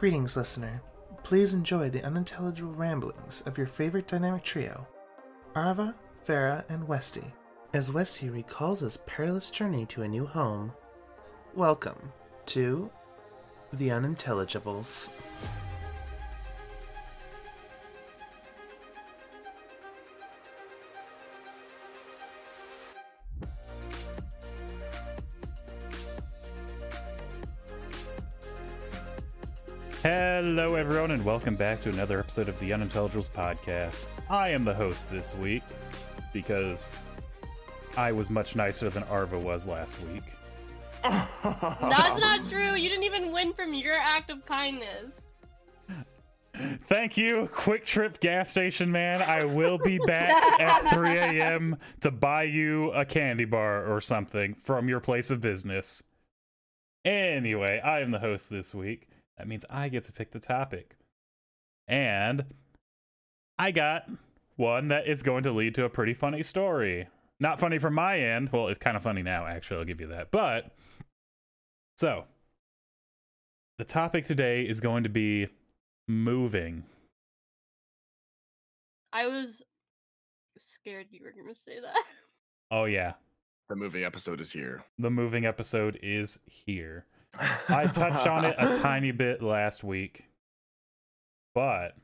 Greetings, listener. Please enjoy the unintelligible ramblings of your favorite dynamic trio, Arva, Farah, and Westy, as Westy recalls his perilous journey to a new home. Welcome to The Unintelligibles. Hello, everyone, and welcome back to another episode of the Unintelligibles podcast. I am the host this week because I was much nicer than Arva was last week. That's not true. You didn't even win from your act of kindness. Thank you, QuikTrip gas station man. I will be back at 3 a.m. to buy you a candy bar or something from your place of business. Anyway, I am the host this week. That means I get to pick the topic. And I got one that is going to lead to a pretty funny story. Not funny from my end. Well, it's kind of funny now, actually. I'll give you that. But, so, the topic today is going to be moving. I was scared you were going to say that. Oh, yeah. The moving episode is here. The moving episode is here. I touched on it a tiny bit last week, but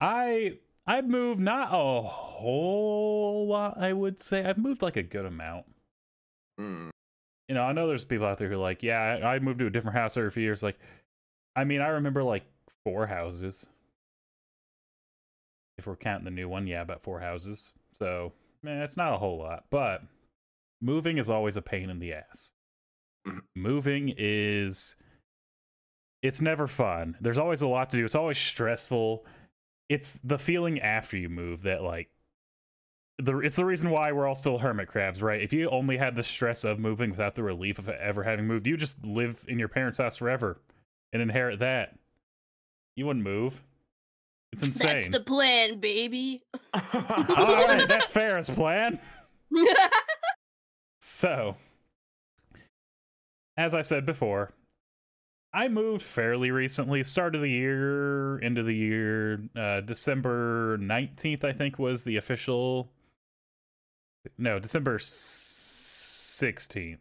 I I've moved not a whole lot. I would say I've moved like a good amount. Mm. You know, I know there's people out there who are like, yeah, I, I moved to a different house every few years. Like, I mean, I remember like four houses. If we're counting the new one, yeah, about four houses. So, man, it's not a whole lot, but moving is always a pain in the ass. Moving is it's never fun. There's always a lot to do. It's always stressful. It's the feeling after you move that like the it's the reason why we're all still hermit crabs right? If you only had the stress of moving without the relief of ever having moved you just live in your parents house forever and inherit that. You wouldn't move. It's insane. That's the plan, baby. all right that's Farah's plan. So, as I said before, I moved fairly recently. Start of the year, end of the year, uh, December 19th, I think, was the official. No, December 16th.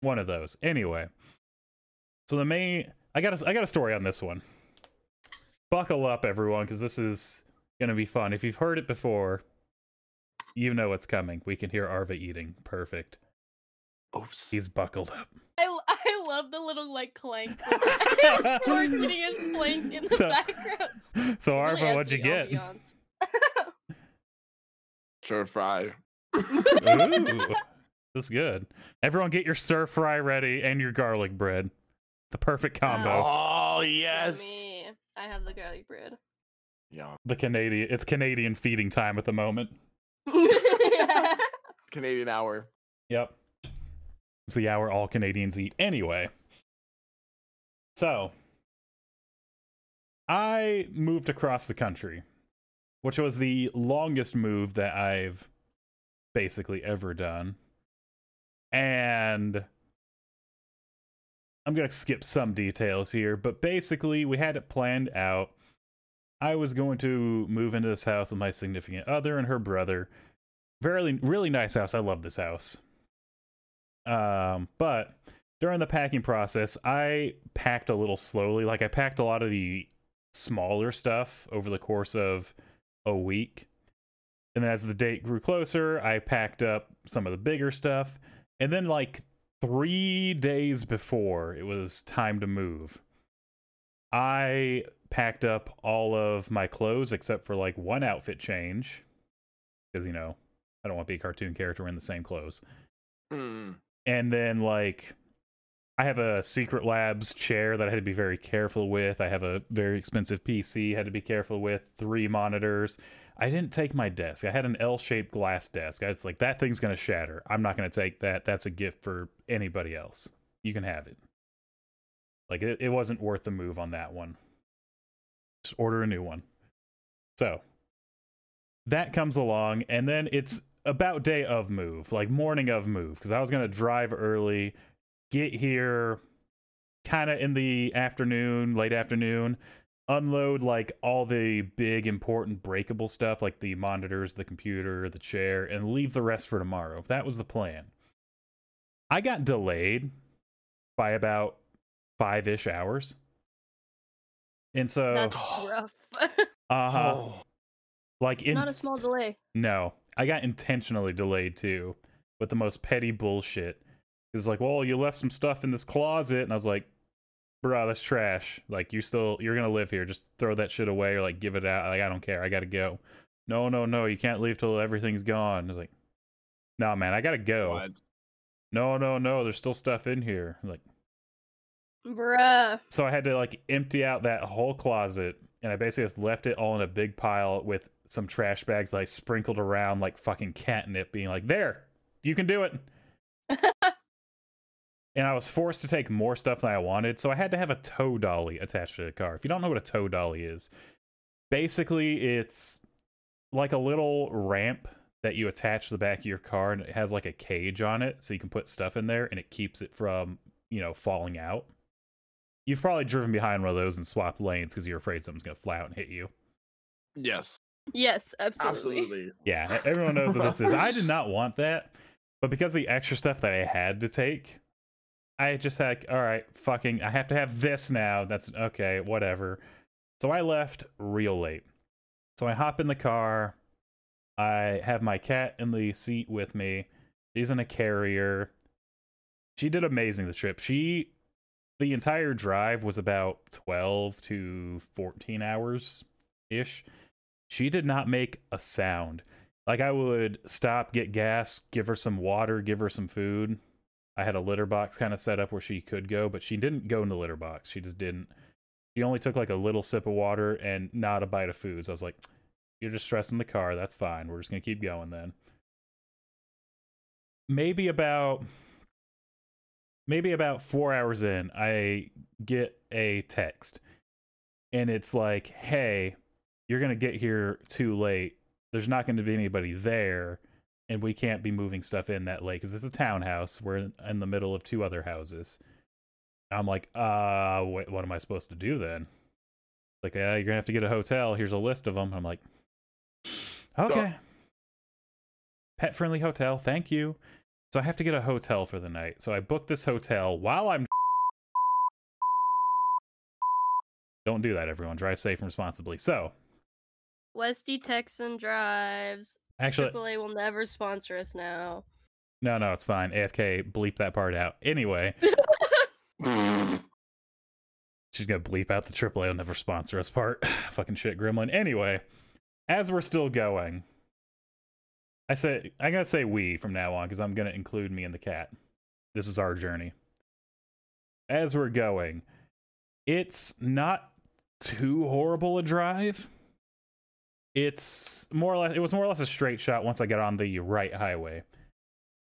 One of those. Anyway. So the main I got a, I got a story on this one. Buckle up everyone cuz this is going to be fun. If you've heard it before, you know what's coming. We can hear Arva eating. Perfect. Oh, Oops. He's buckled up. I, I love the little like clank. Fork eating his plank in the So- background. So Really Arva, adds what'd you get? Stir fry. Ooh, that's good. Everyone, get your stir fry ready and your garlic bread. The perfect combo. Oh yes. Me. I have the garlic bread. Yeah. The Canadian. It's Canadian feeding time at the moment. Canadian hour. Yep. It's the hour all Canadians eat anyway. So, I moved across the country, which was the longest move that I've basically ever done. And I'm going to skip some details here, but basically, we had it planned out. I was going to move into this house with my significant other and her brother. Very, really nice house. I love this house. Um, but during the packing process, I packed a little slowly. Like I packed a lot of the smaller stuff over the course of a week. And as the date grew closer, I packed up some of the bigger stuff. And then like 3 days before it was time to move, I packed up all of my clothes except for like one outfit change because you know, I don't want to be a cartoon character in the same clothes Mm. And then like I have a Secret Labs chair that I had to be very careful with. I have a very expensive PC, had to be careful with. Three monitors. I didn't take my desk. I had an L-shaped glass desk. I was like, that thing's gonna shatter. I'm not gonna take that. That's a gift for anybody else. You can have it. Like it, it wasn't worth the move on that one. Just order a new one. So that comes along, and then it's about day of move, like morning of move, because I was gonna drive early, get here kind of in the afternoon, late afternoon, unload like all the big important breakable stuff like the monitors, the computer, the chair, and leave the rest for tomorrow. That was the plan. I got delayed by about five ish hours. And so, That's rough. uh huh. Oh. Like, it's in, not a small delay. no, I got intentionally delayed too with the most petty bullshit. It's like, well, you left some stuff in this closet, and I was like, bro, that's trash. Like, you still, you're gonna live here. Just throw that shit away or like give it out. Like, I don't care. I gotta go. No, no, no, you can't leave till everything's gone. It's like, no, man, I gotta go. What? No, no, no, there's still stuff in here. Like, Bruh. so I had to like empty out that whole closet, and I basically just left it all in a big pile with some trash bags that I sprinkled around like fucking catnip, being like, "There, you can do it." and I was forced to take more stuff than I wanted, so I had to have a tow dolly attached to the car. If you don't know what a tow dolly is, basically it's like a little ramp that you attach to the back of your car, and it has like a cage on it, so you can put stuff in there, and it keeps it from you know falling out. You've probably driven behind one of those and swapped lanes because you're afraid something's gonna fly out and hit you. Yes. Yes, absolutely. Absolutely. Yeah, everyone knows what this is. I did not want that, but because of the extra stuff that I had to take, I just had all right, fucking, I have to have this now. That's okay, whatever. So I left real late. So I hop in the car. I have my cat in the seat with me. She's in a carrier. She did amazing this trip. She, the entire drive was about 12 to 14 hours ish she did not make a sound. Like I would stop, get gas, give her some water, give her some food. I had a litter box kind of set up where she could go, but she didn't go in the litter box. She just didn't. She only took like a little sip of water and not a bite of food. So I was like, "You're just stressing the car. That's fine. We're just gonna keep going then." Maybe about maybe about four hours in, I get a text, and it's like, "Hey, you're going to get here too late. There's not going to be anybody there, and we can't be moving stuff in that late because it's a townhouse. We're in, the middle of two other houses. I'm like, uh, wait, what am I supposed to do then? Like, yeah, you're gonna have to get a hotel. Here's a list of them. I'm like, okay, pet friendly hotel. Thank you. So I have to get a hotel for the night. So I booked this hotel while I'm. Don't do that, everyone. Drive safe and responsibly. So, Westy Texan drives. actually, AAA will never sponsor us now. No, no, it's fine. AFK, bleep that part out. Anyway, she's gonna bleep out the AAA will never sponsor us part. Fucking shit, Gremlin. Anyway, as we're still going, I say I'm gonna say we from now on because I'm gonna include me and the cat. This is our journey. As we're going, it's not too horrible a drive. It's more or less it was more or less a straight shot once I got on the right highway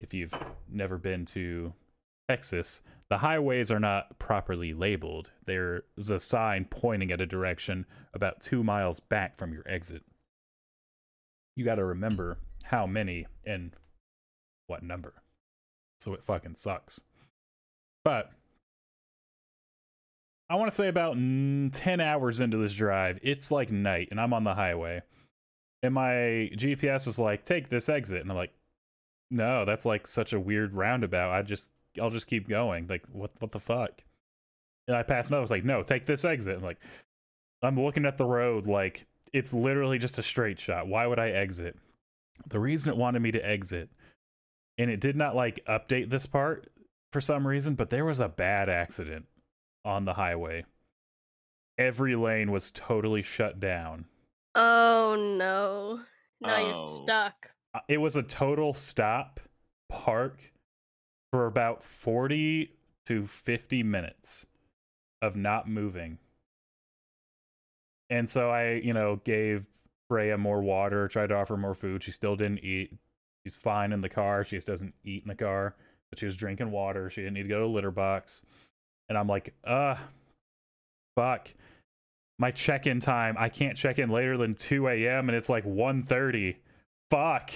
if you've never been to Texas, the highways are not properly labeled. There's a sign pointing at a direction about two miles back from your exit. You got to remember how many and what number. So it fucking sucks. But I want to say about mm, 10 hours into this drive, it's like night and I'm on the highway. And my GPS was like, take this exit. And I'm like, no, that's like such a weird roundabout. I just I'll just keep going. Like what what the fuck? And I passed another. I was like, no, take this exit. I'm like I'm looking at the road like it's literally just a straight shot. Why would I exit? The reason it wanted me to exit, and it did not like update this part for some reason, but there was a bad accident on the highway. Every lane was totally shut down. Oh no. Now Oh. you're stuck. Uh, it was a total stop park for about 40 to 50 minutes of not moving and so i you know gave freya more water tried to offer more food she still didn't eat she's fine in the car she just doesn't eat in the car but she was drinking water she didn't need to go to a litter box and i'm like uh fuck my check-in time i can't check in later than 2 a.m and it's like 1.30 fuck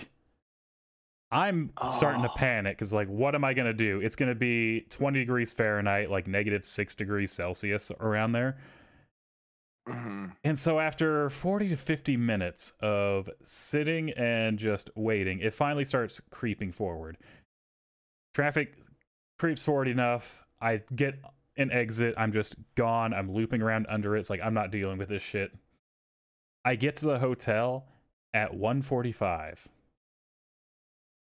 I'm starting to Oh. panic because, like, what am I going to do? It's going to be 20 degrees Fahrenheit, like negative six degrees Celsius around there. Mhm. And so, after 40 to 50 minutes of sitting and just waiting, it finally starts creeping forward. Traffic creeps forward enough. I get an exit. I'm just gone. I'm looping around under it. It's like, I'm not dealing with this shit. I get to the hotel at 145.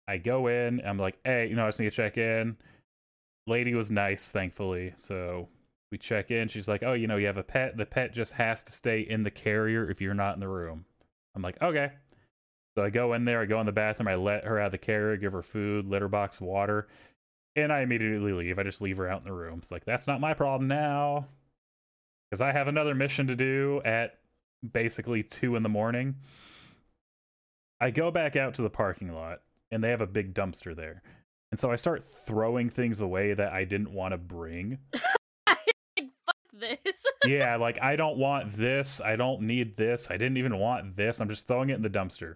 I go in. I'm like, hey, you know, I just need to check in. Lady was nice, thankfully. So we check in. She's like, oh, you know, you have a pet. The pet just has to stay in the carrier if you're not in the room. I'm like, okay. So I go in there. I go in the bathroom. I let her out of the carrier, give her food, litter box, water, and I immediately leave. I just leave her out in the room. It's like, that's not my problem now. Because I have another mission to do at basically two in the morning. I go back out to the parking lot and they have a big dumpster there. And so I start throwing things away that I didn't want to bring. like, fuck this. yeah, like I don't want this. I don't need this. I didn't even want this. I'm just throwing it in the dumpster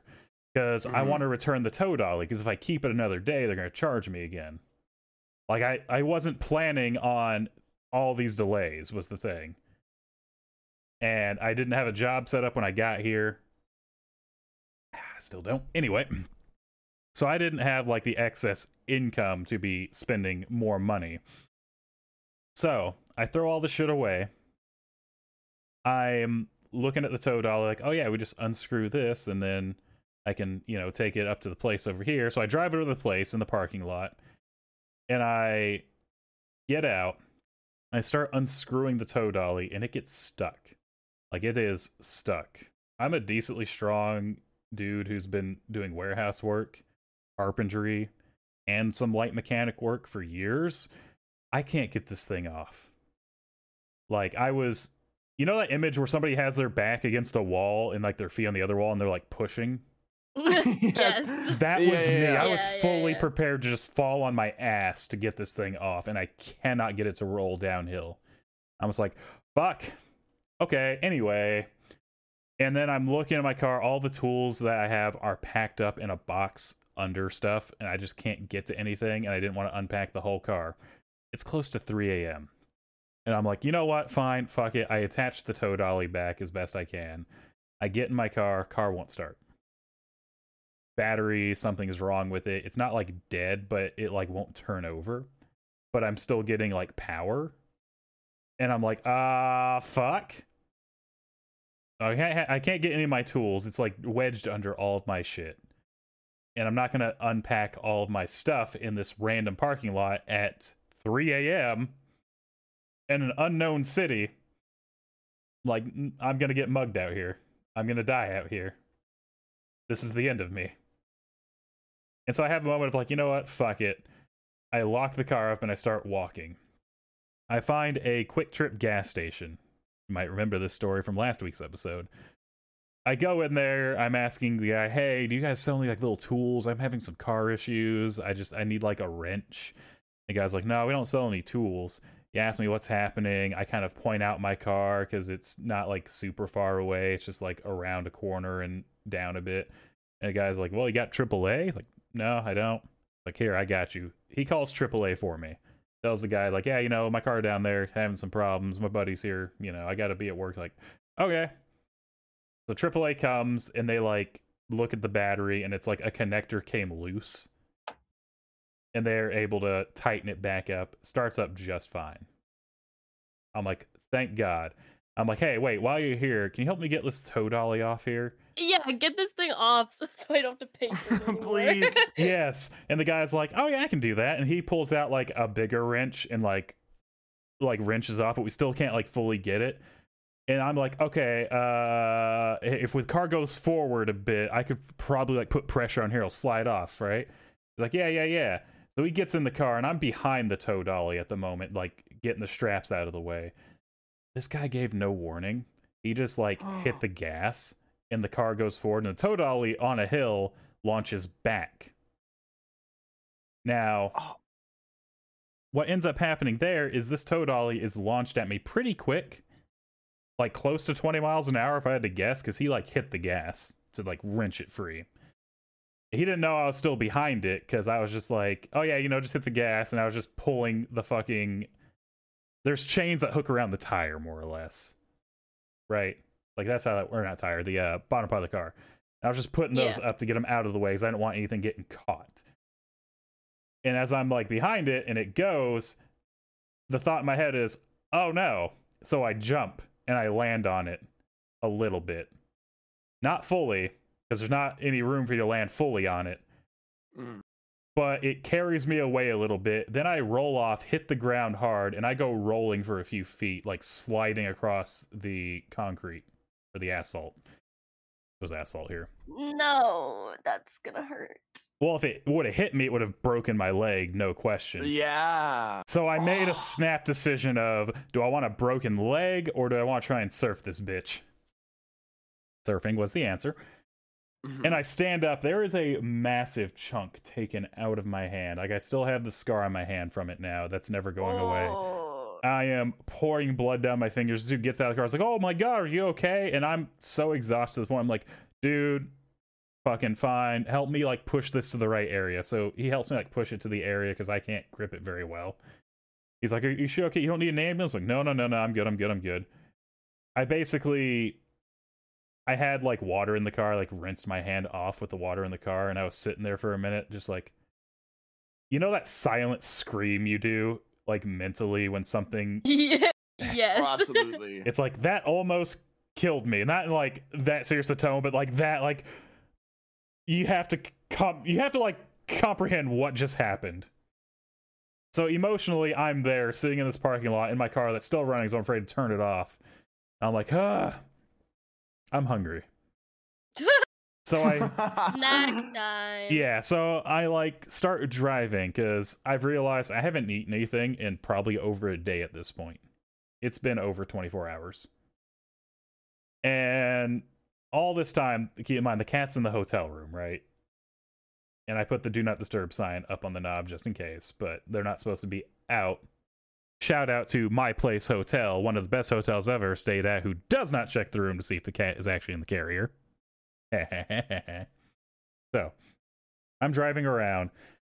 because I Mhm. want to return the tow dolly. Because if I keep it another day, they're going to charge me again. Like I, I wasn't planning on all these delays. Was the thing, and I didn't have a job set up when I got here. Ah, I still don't. Anyway, so I didn't have like the excess income to be spending more money. So I throw all the shit away. I'm looking at the tow dolly, like, oh yeah, we just unscrew this and then I can, you know, take it up to the place over here. So I drive it to the place in the parking lot and I get out. I start unscrewing the tow dolly and it gets stuck. Like it is stuck. I'm a decently strong dude who's been doing warehouse work, carpentry, and some light mechanic work for years. I can't get this thing off. Like I was you know that image where somebody has their back against a wall and like their feet on the other wall and they're like pushing? yes. That Yeah, was yeah, me. yeah. I was Yeah, yeah, fully yeah. prepared to just fall on my ass to get this thing off and I cannot get it to roll downhill. I was like, fuck. Okay, anyway. And then I'm looking at my car. All the tools that I have are packed up in a box under stuff, and I just can't get to anything. And I didn't want to unpack the whole car. It's close to 3 a.m. And I'm like, you know what? Fine, fuck it. I attach the tow dolly back as best I can. I get in my car, car won't start. Battery, something is wrong with it. It's not like dead, but it like won't turn over. But I'm still getting like power. And I'm like, ah, fuck. I can't, I can't get any of my tools. It's like wedged under all of my shit. And I'm not going to unpack all of my stuff in this random parking lot at 3 a.m. in an unknown city. Like, I'm going to get mugged out here. I'm going to die out here. This is the end of me. And so I have a moment of like, you know what? Fuck it. I lock the car up and I start walking. I find a QuikTrip gas station. You might remember this story from last week's episode. I go in there, I'm asking the guy, hey, do you guys sell any like little tools? I'm having some car issues. I just I need like a wrench. The guy's like, no, we don't sell any tools. He asks me what's happening. I kind of point out my car because it's not like super far away. It's just like around a corner and down a bit. And the guy's like, well, you got AAA? Like, no, I don't. Like, here, I got you. He calls AAA for me tells the guy like, yeah, you know, my car down there having some problems. My buddy's here. You know, I got to be at work. Like, okay. So AAA comes and they like look at the battery and it's like a connector came loose, and they're able to tighten it back up. Starts up just fine. I'm like, thank God. I'm like, hey, wait, while you're here, can you help me get this tow dolly off here? Yeah, get this thing off so, so I don't have to pay for it. Please. yes. And the guy's like oh yeah i can do that. And he pulls out like a bigger wrench and like like wrenches off but we still can't like fully get it. And i'm like okay uh if with car goes forward a bit i could probably like put pressure on here. It'll slide off right? He's like yeah yeah yeah. So he gets in the car and i'm behind the tow dolly at the moment like getting the straps out of the way. This guy gave no warning. He just like hit the gas and the car goes forward and the tow dolly on a hill launches back now, Oh. what ends up happening there is this tow dolly is launched at me pretty quick, like close to 20 miles an hour if I had to guess, because he like hit the gas to like wrench it free. he didn't know I was still behind it because I was just like, oh yeah, you know, just hit the gas, and I was just pulling the fucking. There's chains that hook around the tire, more or less, right? Like that's how that, or not tire, the uh, bottom part of the car. I was just putting those Yeah. up to get them out of the way because I didn't want anything getting caught. And as I'm like behind it and it goes, the thought in my head is, oh no. So I jump and I land on it a little bit. Not fully, because there's not any room for you to land fully on it, Mm. but it carries me away a little bit. Then I roll off, hit the ground hard, and I go rolling for a few feet, like sliding across the concrete or the asphalt. It was asphalt here. No, that's gonna hurt. Well, if it would have hit me, it would have broken my leg, no question. Yeah. So I made Oh. a snap decision of do I want a broken leg or do I want to try and surf this bitch? Surfing was the answer. Mhm. And I stand up. There is a massive chunk taken out of my hand. Like I still have the scar on my hand from it now. That's never going away. I am pouring blood down my fingers. This dude gets out of the car. It's like, oh my god, are you okay? And I'm so exhausted to the point. I'm like, dude, fucking fine. Help me like push this to the right area. So he helps me like push it to the area because I can't grip it very well. He's like, are you sure okay? You don't need an ambulance? I'm like, no, no, no, no. I'm good. I'm good. I'm good. I basically, I had like water in the car. Like rinsed my hand off with the water in the car, and I was sitting there for a minute, just like, you know that silent scream you do like mentally when something Yeah. Oh, Yes. absolutely. it's like that almost killed me. Not in like that serious the tone, but like that like you have to com- you have to like comprehend what just happened. So emotionally, I'm there sitting in this parking lot in my car that's still running, so I'm afraid to turn it off. I'm like, ah, I'm hungry. So I Snack time. yeah, so I like start driving because I've realized I haven't eaten anything in probably over a day at this point. It's been over 24 hours. And all this time, keep in mind the cat's in the hotel room, right? And I put the do not disturb sign up on the knob just in case, but they're not supposed to be out. Shout out to My Place Hotel, one of the best hotels I've ever stayed at, who does not check the room to see if the cat is actually in the carrier. so, I'm driving around.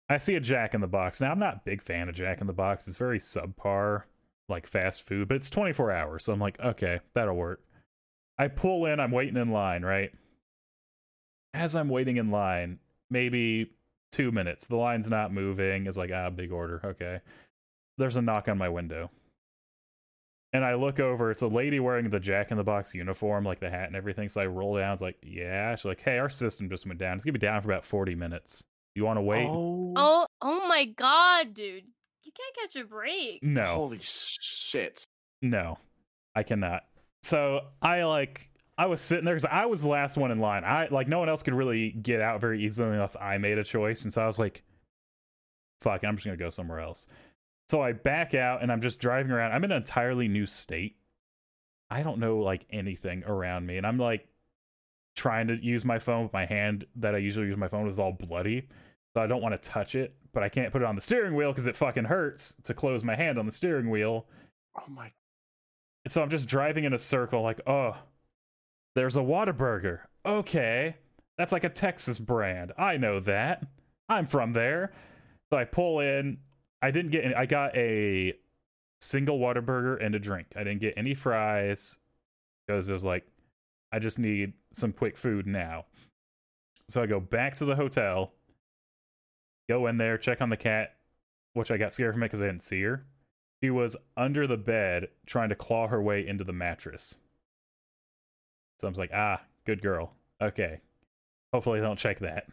I see a Jack in the Box. Now, I'm not a big fan of Jack in the Box. It's very subpar, like fast food, but it's 24 hours. So I'm like, okay, that'll work. I pull in, I'm waiting in line, right? As I'm waiting in line, maybe two minutes, the line's not moving. It's like, ah, big order. Okay. There's a knock on my window. And I look over, it's a lady wearing the Jack in the Box uniform, like the hat and everything. So I roll down. It's like, yeah. She's like, hey, our system just went down. It's going to be down for about 40 minutes. You want to wait? Oh, Oh, oh my god, dude. You can't catch a break. no. holy shit. No, I cannot. So I like I was sitting there because I was the last one in line. I like no one else could really get out very easily unless I made a choice, and so I was like, "Fuck, I'm just gonna go somewhere else." So I back out and I'm just driving around. I'm in an entirely new state. I don't know like anything around me, and I'm like trying to use my phone with my hand that I usually use my phone is all bloody, so I don't want to touch it, but I can't put it on the steering wheel because it fucking hurts to close my hand on the steering wheel. Oh my. And so I'm just driving in a circle, like, oh, there's a Whataburger. Okay. That's like a Texas brand. I know that. I'm from there. So I pull in. I didn't get any, I got a single Whataburger and a drink. I didn't get any fries because it was like, I just need some quick food now. So I go back to the hotel, go in there, check on the cat, which I got scared from it because I didn't see her. She was under the bed trying to claw her way into the mattress. So I was like, ah, good girl. Okay. Hopefully they don't check that.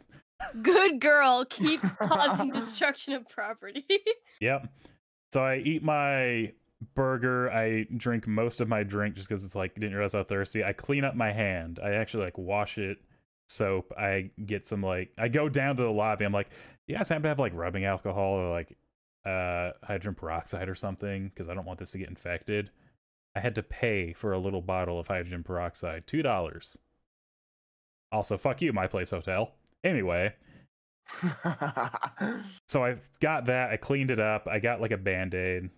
Good girl. Keep causing destruction of property. Yep. So I eat my burger. I drink most of my drink just because it's like didn't realize how thirsty. I clean up my hand. I actually like wash it, soap. I get some like I go down to the lobby. I'm like, you guys happen to have like rubbing alcohol or like uh hydrogen peroxide or something because I don't want this to get infected. I had to pay for a little bottle of hydrogen peroxide, two dollars. Also, fuck you, my place hotel. Anyway, so I got that. I cleaned it up. I got like a band aid.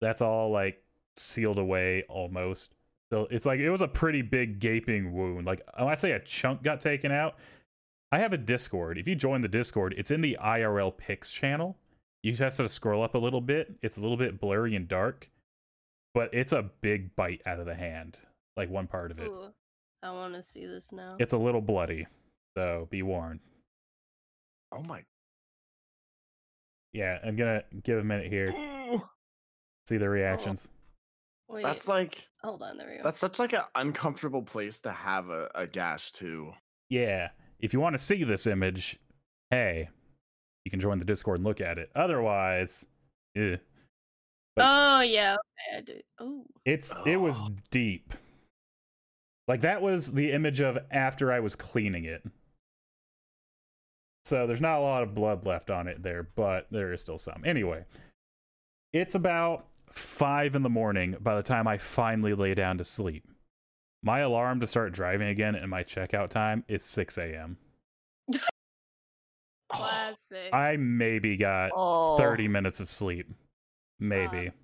That's all like sealed away almost. So it's like it was a pretty big gaping wound. Like when I say a chunk got taken out, I have a Discord. If you join the Discord, it's in the IRL Pics channel. You just have to scroll up a little bit. It's a little bit blurry and dark, but it's a big bite out of the hand. Like one part of it. Ooh, I want to see this now. It's a little bloody, so be warned. Oh my. Yeah, I'm gonna give a minute here. See the reactions. Wait, That's like hold on. There we go. that's such like an uncomfortable place to have a, a gash too. Yeah, if you want to see this image, hey, you can join the Discord and look at it. Otherwise, eh. oh yeah. Okay, I do. Oh. it's it was Oh. deep. Like that was the image of after I was cleaning it. So there's not a lot of blood left on it there, but there is still some. Anyway, it's about five in the morning by the time I finally lay down to sleep. My alarm to start driving again and my checkout time is 6 a.m. Classic. I maybe got Oh. 30 minutes of sleep. Maybe. Ah.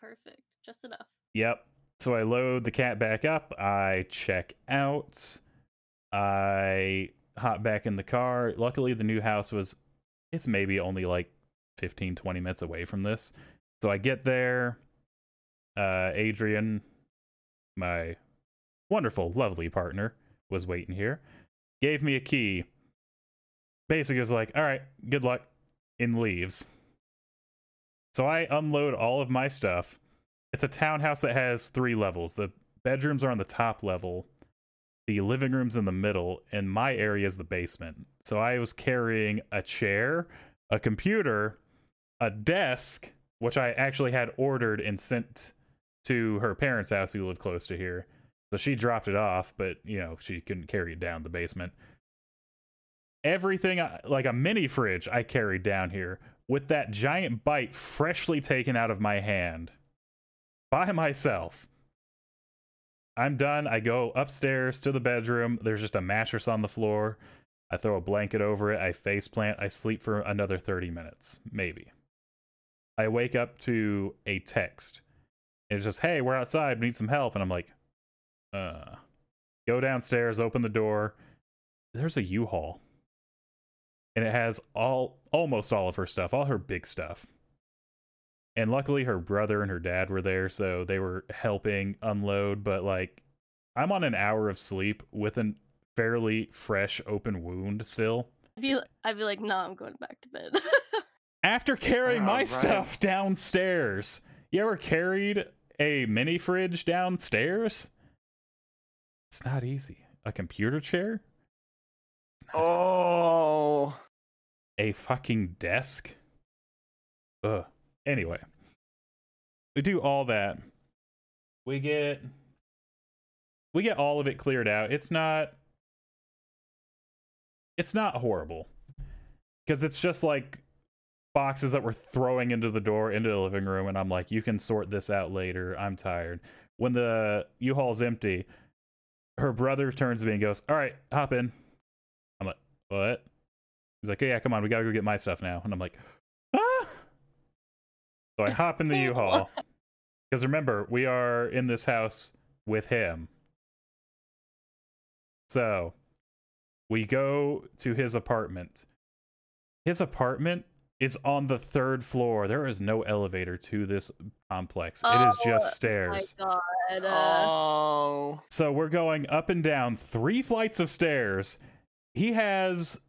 Perfect. Just enough. Yep. So I load the cat back up. I check out. I hop back in the car. Luckily, the new house was, it's maybe only like 15, 20 minutes away from this. So I get there. Uh, Adrian, my wonderful, lovely partner, was waiting here. Gave me a key. Basically, was like, all right, good luck, and leaves. So I unload all of my stuff. It's a townhouse that has three levels. The bedrooms are on the top level, the living room's in the middle, and my area is the basement. So I was carrying a chair, a computer, a desk, which I actually had ordered and sent to her parents' house who live close to here. So she dropped it off, but you know, she couldn't carry it down the basement. Everything uh, like a mini fridge I carried down here with that giant bite freshly taken out of my hand by myself. I'm done. I go upstairs to the bedroom. There's just a mattress on the floor. I throw a blanket over it. I face plant. I sleep for another 30 minutes, maybe. I wake up to a text. It's just, hey, we're outside. We need some help. And I'm like, uh, go downstairs, open the door. There's a U-Haul. And it has all, almost all of her stuff, all her big stuff. And luckily, her brother and her dad were there, so they were helping unload. But like, I'm on an hour of sleep with a fairly fresh open wound still. I'd be, I'd be like, nah, I'm going back to bed. After carrying Oh, my right. stuff downstairs, you ever carried a mini fridge downstairs? It's not easy. A computer chair? Oh. a fucking desk. Ugh. Anyway, we do all that. We get we get all of it cleared out. It's not it's not horrible because it's just like boxes that we're throwing into the door into the living room and I'm like you can sort this out later. I'm tired. When the U-Haul's empty, her brother turns to me and goes, "All right, hop in." I'm like, "What?" He's like, "Oh, yeah, come on, we gotta go get my stuff now." And I'm like! So I hop in the U-Haul. Because remember, we are in this house with him. So we go to his apartment. His apartment is on the third floor. There is no elevator to this complex. it is just stairs. Oh, my god. Uh, Oh. So we're going up and down three flights of stairs. He has,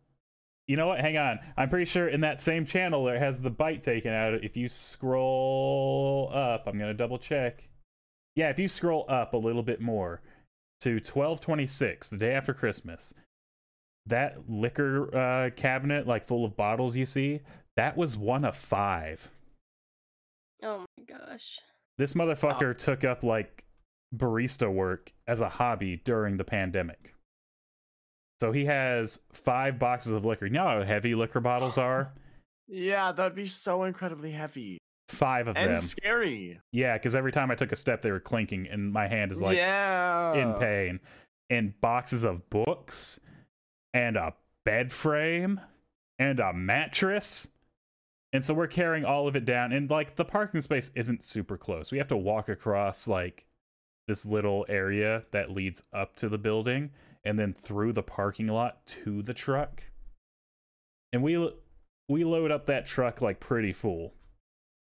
you know what? Hang on. I'm pretty sure in that same channel it has the bite taken out. If you scroll up, I'm gonna double check. Yeah, if you scroll up a little bit more to 1226, the day after Christmas, that liquor uh, cabinet, like full of bottles, you see, that was one of five. oh my gosh. This motherfucker took up like barista work as a hobby during the pandemic. So he has five boxes of liquor. You know how heavy liquor bottles are? Yeah, that'd be so incredibly heavy Five of and them. scary. Yeah, because every time I took a step, they were clinking, and my hand is like yeah. in pain. And boxes of books, and a bed frame, and a mattress. And so we're carrying all of it down. And like the parking space isn't super close. We have to walk across like this little area that leads up to the building. And then through the parking lot to the truck. And we we load up that truck like pretty full.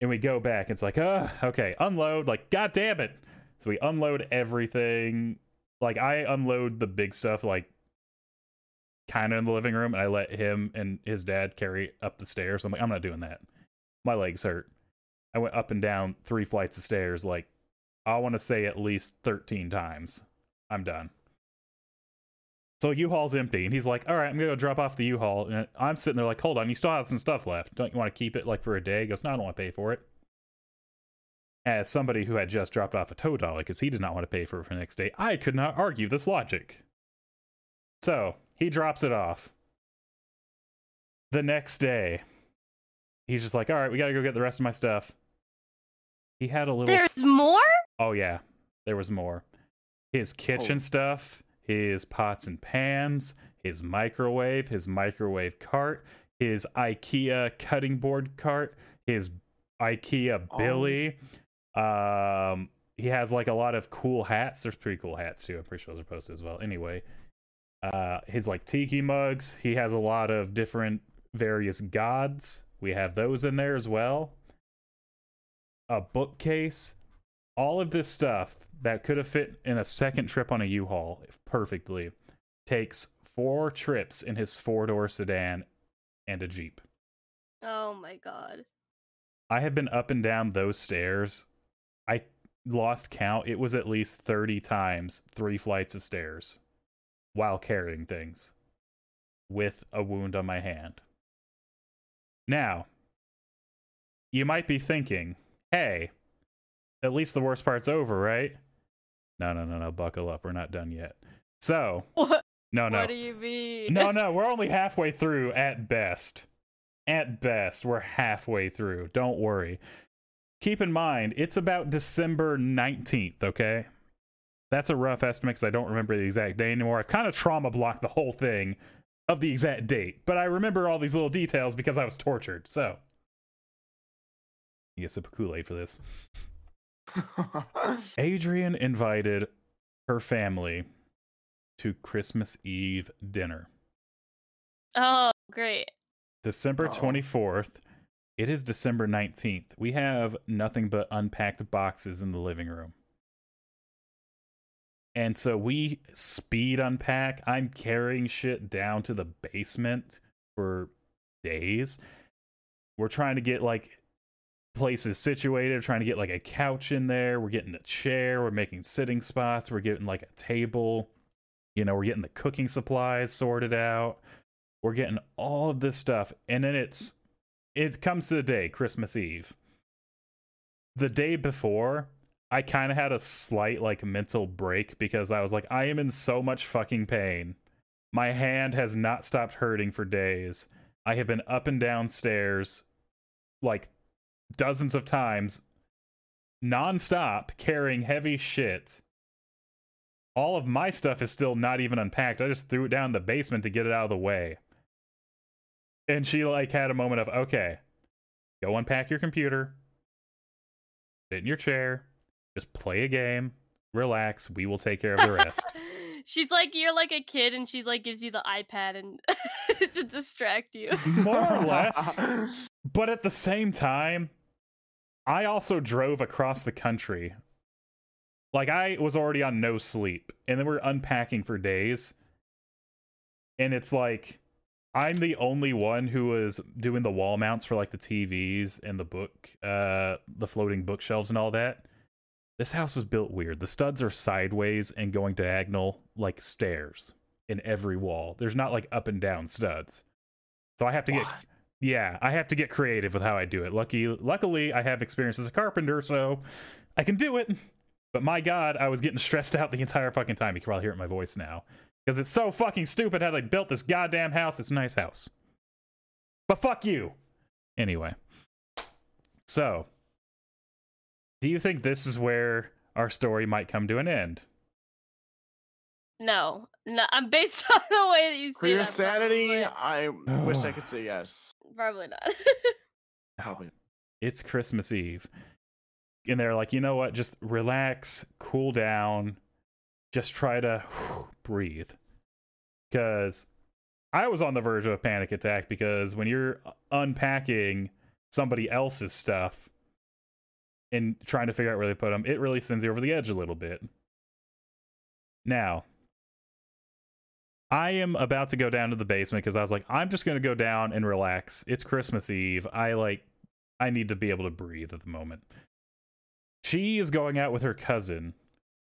And we go back. It's like, uh, okay, unload. Like, god damn it. So we unload everything. Like I unload the big stuff like kind of in the living room and I let him and his dad carry up the stairs. I'm like, I'm not doing that. My legs hurt. I went up and down three flights of stairs like I want to say at least 13 times. I'm done. So U-Haul's empty, and he's like, "All right, I'm gonna go drop off the U-Haul." And I'm sitting there like, "Hold on, you still have some stuff left. Don't you want to keep it like for a day?" He goes, "No, I don't want to pay for it." As somebody who had just dropped off a tow dolly because he did not want to pay for it for the next day, I could not argue this logic. So he drops it off. The next day, he's just like, "All right, we gotta go get the rest of my stuff." He had a little. There's more? Oh yeah, there was more. His kitchen Oh. stuff, his pots and pans, his microwave, his microwave cart, his IKEA cutting board cart, his IKEA Oh. Billy. Um, he has like a lot of cool hats. There's pretty cool hats too. I'm pretty sure those are posted as well. Anyway, uh, his like tiki mugs. He has a lot of different various gods. We have those in there as well. A bookcase all of this stuff that could have fit in a second trip on a U-Haul perfectly takes four trips in his four-door sedan and a Jeep. Oh my god. I have been up and down those stairs. I lost count. It was at least 30 times three flights of stairs while carrying things with a wound on my hand. Now, you might be thinking, hey, at least the worst part's over, right? No, no, no, no. Buckle up. We're not done yet. So, What, no, no. what do you mean? No, no, we're only halfway through at best. At best, we're halfway through. Don't worry. Keep in mind, it's about December 19th, okay? That's a rough estimate because I don't remember the exact day anymore. I've kind of trauma blocked the whole thing of the exact date, but I remember all these little details because I was tortured. So, you get a sip of Kool Aid for this. Adrian invited her family to Christmas Eve dinner. Oh, great. December Oh. 24th. It is December 19th. We have nothing but unpacked boxes in the living room. And so we speed unpack. I'm carrying shit down to the basement for days. We're trying to get like places situated, trying to get like a couch in there. We're getting a chair. We're making sitting spots. We're getting like a table. You know, we're getting the cooking supplies sorted out. We're getting all of this stuff. And then it's it comes to the day, Christmas Eve. The day before, I kind of had a slight like mental break because I was like, I am in so much fucking pain. My hand has not stopped hurting for days. I have been up and down stairs like dozens of times nonstop carrying heavy shit. All of my stuff is still not even unpacked. I just threw it down in the basement to get it out of the way. And she like had a moment of, okay, go unpack your computer, sit in your chair, just play a game, relax. We will take care of the rest. She's like you're like a kid, and she like gives you the iPad and to distract you. More or less. But at the same time, I also drove across the country. Like I was already on no sleep, and then we're unpacking for days. And it's like I'm the only one who was doing the wall mounts for like the TVs and the book, uh, the floating bookshelves and all that. This house is built weird. The studs are sideways and going diagonal like stairs in every wall. There's not like up and down studs. So I have to get What? Yeah, I have to get creative with how I do it. Lucky, luckily, I have experience as a carpenter, so I can do it. But my God, I was getting stressed out the entire fucking time. You can probably hear it in my voice now because it's so fucking stupid how they built this goddamn house. It's a nice house, but fuck you. Anyway, so do you think this is where our story might come to an end? No, no. I'm based on the way that you For your sanity, Probably, I wish I could say yes. Probably not. Probably. it's Christmas Eve. And they're like, you know what? Just relax, cool down, just try to breathe. because I was on the verge of a panic attack because when you're unpacking somebody else's stuff and trying to figure out where they put them, it really sends you over the edge a little bit. Now, I am about to go down to the basement because I was like, I'm just going to go down and relax. It's Christmas Eve. I like, I need to be able to breathe at the moment. She is going out with her cousin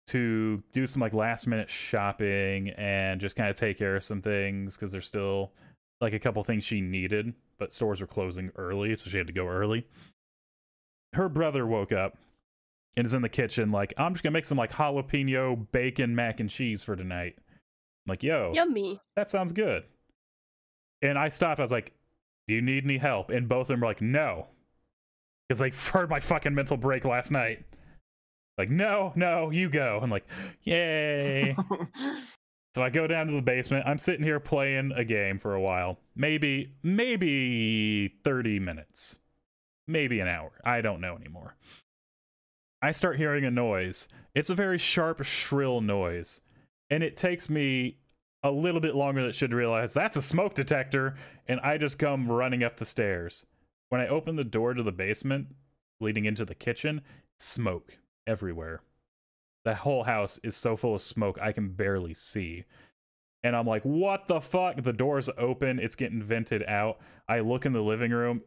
to do some like last minute shopping and just kind of take care of some things because there's still like a couple things she needed, but stores were closing early, so she had to go early. Her brother woke up and is in the kitchen like, I'm just gonna make some like jalapeno bacon mac and cheese for tonight. I'm like, yo, Yummy. that sounds good. And I stopped. I was like, "Do you need any help?" And both of them were like, "No," because they heard my fucking mental break last night. Like, no, no, you go. I'm like, yay. so I go down to the basement. I'm sitting here playing a game for a while. Maybe, maybe 30 minutes. Maybe an hour. I don't know anymore. I start hearing a noise. It's a very sharp, shrill noise. And it takes me a little bit longer than it should to realize that's a smoke detector. And I just come running up the stairs. When I open the door to the basement leading into the kitchen, smoke everywhere. The whole house is so full of smoke I can barely see. And I'm like, what the fuck? The door's open, it's getting vented out. I look in the living room.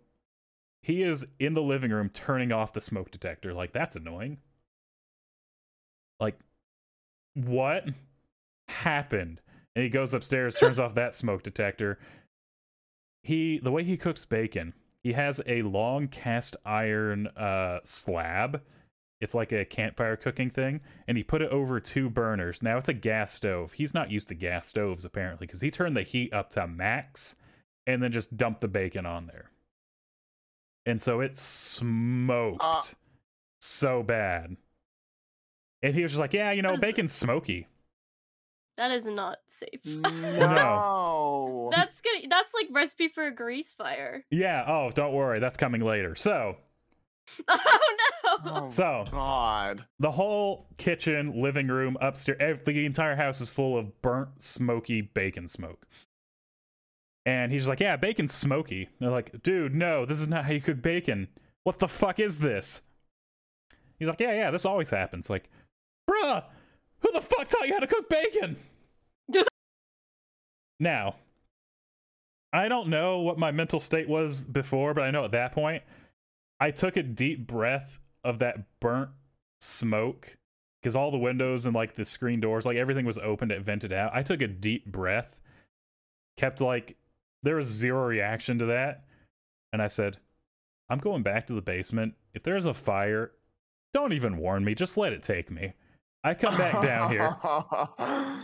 He is in the living room turning off the smoke detector. Like, that's annoying. Like, what happened? And he goes upstairs, turns off that smoke detector. He the way he cooks bacon, he has a long cast iron uh slab it's like a campfire cooking thing, and he put it over two burners. Now it's a gas stove. He's not used to gas stoves apparently because he turned the heat up to max and then just dumped the bacon on there. And so it smoked Uh. so bad. And he was just like, "Yeah, you know, What is it? bacon's smoky." That is not safe. no. That's good. That's like recipe for a grease fire. Yeah. Oh, don't worry, that's coming later. So, Oh no. Oh, so God. the whole kitchen, living room, upstairs, ev- the entire house is full of burnt, smoky bacon smoke. And he's like, "Yeah, bacon's smoky." They're like, "Dude, no, this is not how you cook bacon. What the fuck is this?" He's like, "Yeah, yeah, this always happens." Like, bruh, who the fuck taught you how to cook bacon? now, I don't know what my mental state was before, but I know at that point, I took a deep breath of that burnt smoke because all the windows and like the screen doors, like everything was opened, it vented out. I took a deep breath, kept like, there was zero reaction to that. And I said, I'm going back to the basement. If there's a fire, don't even warn me. Just let it take me. I come back down here.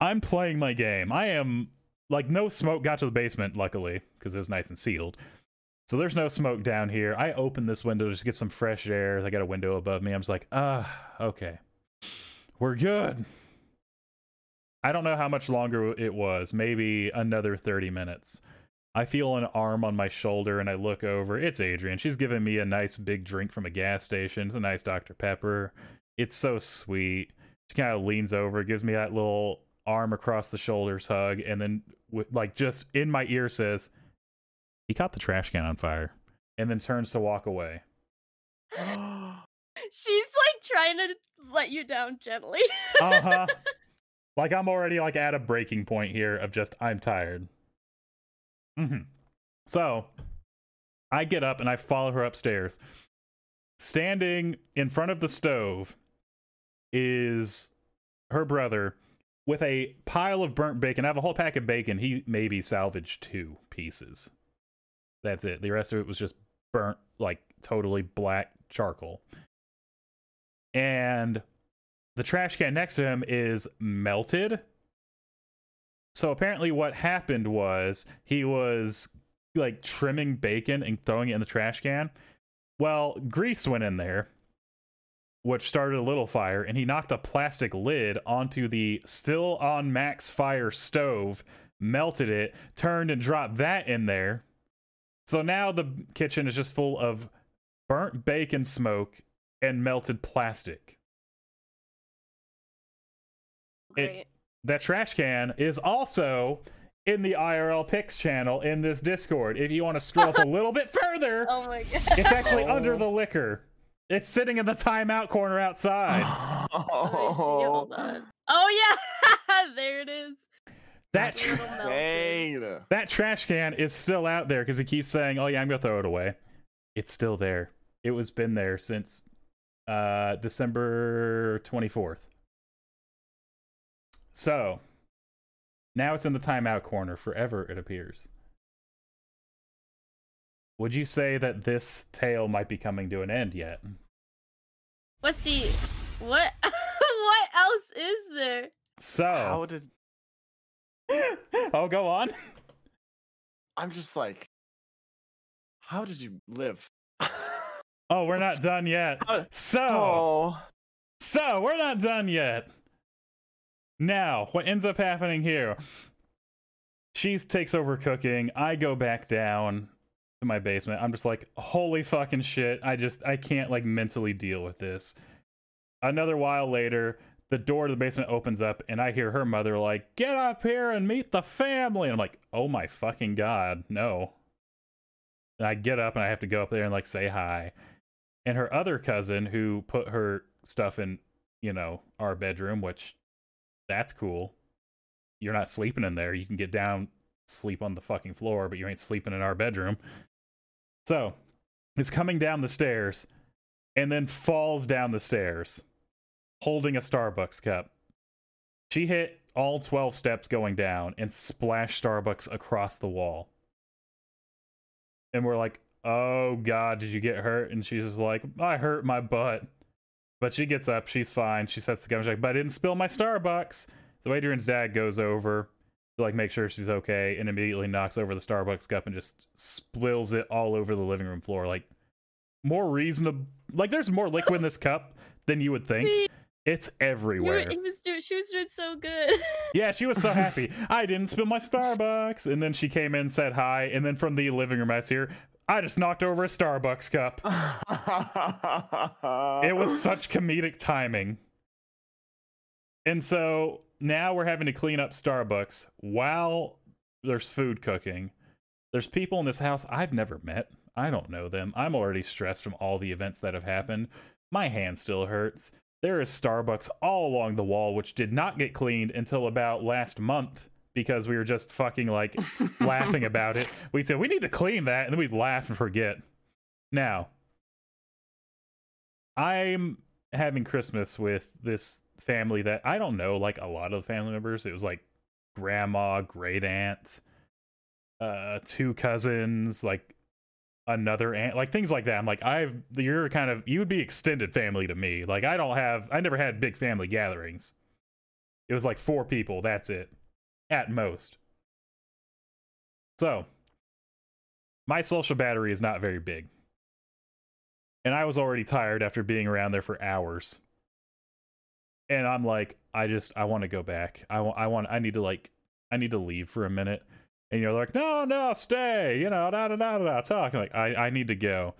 I'm playing my game. I am like no smoke got to the basement, luckily, because it was nice and sealed. So there's no smoke down here. I open this window just to get some fresh air. I got a window above me. I'm just like, ah, okay. We're good. I don't know how much longer it was. Maybe another 30 minutes. I feel an arm on my shoulder and I look over. It's Adrian. She's giving me a nice big drink from a gas station. It's a nice Dr. Pepper. It's so sweet. She kind of leans over, gives me that little arm across the shoulders hug, and then, with, like, just in my ear says, He caught the trash can on fire, and then turns to walk away. She's like trying to let you down gently. Uh huh. like, I'm already, like, at a breaking point here of just, I'm tired. hmm. So, I get up and I follow her upstairs. Standing in front of the stove is her brother with a pile of burnt bacon. I have a whole pack of bacon. He maybe salvaged two pieces. That's it. The rest of it was just burnt, like totally black charcoal. And the trash can next to him is melted. So apparently, what happened was he was like trimming bacon and throwing it in the trash can. Well, grease went in there, which started a little fire, and he knocked a plastic lid onto the still on max fire stove, melted it, turned and dropped that in there. So now the kitchen is just full of burnt bacon smoke and melted plastic. Great. that trash can is also in the IRL Picks channel in this Discord. If you want to scroll up a little bit further, Oh my god. it's actually Oh. under the liquor. It's sitting in the timeout corner outside. Let me see, hold on. Oh yeah, there it is. That That's tr- Insane. that trash can is still out there because he keeps saying, "Oh yeah, I'm gonna throw it away." It's still there. It was been there since uh December 24th. So now it's in the timeout corner forever. It appears. Would you say that this tale might be coming to an end yet? What's the what? what else is there? So, How did oh, go on. I'm just like, how did you live? Oh, we're not done yet. Uh, so, oh, So we're not done yet. Now, what ends up happening here? She takes over cooking. I go back down my basement. I'm just like, holy fucking shit. I just I can't like mentally deal with this. Another while later, the door to the basement opens up and I hear her mother like, "Get up here and meet the family." And I'm like, "Oh my fucking god, no." And I get up and I have to go up there and like say hi. And her other cousin who put her stuff in, you know, our bedroom, which that's cool. You're not sleeping in there. You can get down, sleep on the fucking floor, but you ain't sleeping in our bedroom. So, is coming down the stairs and then falls down the stairs holding a Starbucks cup. She hit all 12 steps going down and splashed Starbucks across the wall. And we're like, oh God, did you get hurt? And she's just like, I hurt my butt. But she gets up, she's fine. She sets the camera, she's like, but I didn't spill my Starbucks. So Adrian's dad goes over like make sure she's okay and immediately knocks over the Starbucks cup and just spills it all over the living room floor. Like more reasonable like there's more liquid in this cup than you would think. It's you were- everywhere. he was doing, she was doing so good. Yeah, she was so happy. I didn't spill my Starbucks. And then she came in, said hi, and then from the living room I see her, I just knocked over a Starbucks cup. It was such comedic timing. And so now we're having to clean up Starbucks while there's food cooking. There's people in this house I've never met. I don't know them. I'm already stressed from all the events that have happened. My hand still hurts. There is Starbucks all along the wall, which did not get cleaned until about last month because we were just fucking like laughing about it. We'd say, we need to clean that, and then we'd laugh and forget. Now, I'm having Christmas with this family that I don't know, like a lot of the family members. It was like grandma, great aunt, uh, two cousins, like another aunt, like things like that. I'm like, I've you're kind of you would be extended family to me. Like I don't have I never had big family gatherings. It was like four people, that's it. At most. So my social battery is not very big and I was already tired after being around there for hours. And I'm like, I just I want to go back. I want I want I need to like I need to leave for a minute. And you're like, no, no, stay. You know, da da da da da. Talking like I I need to go.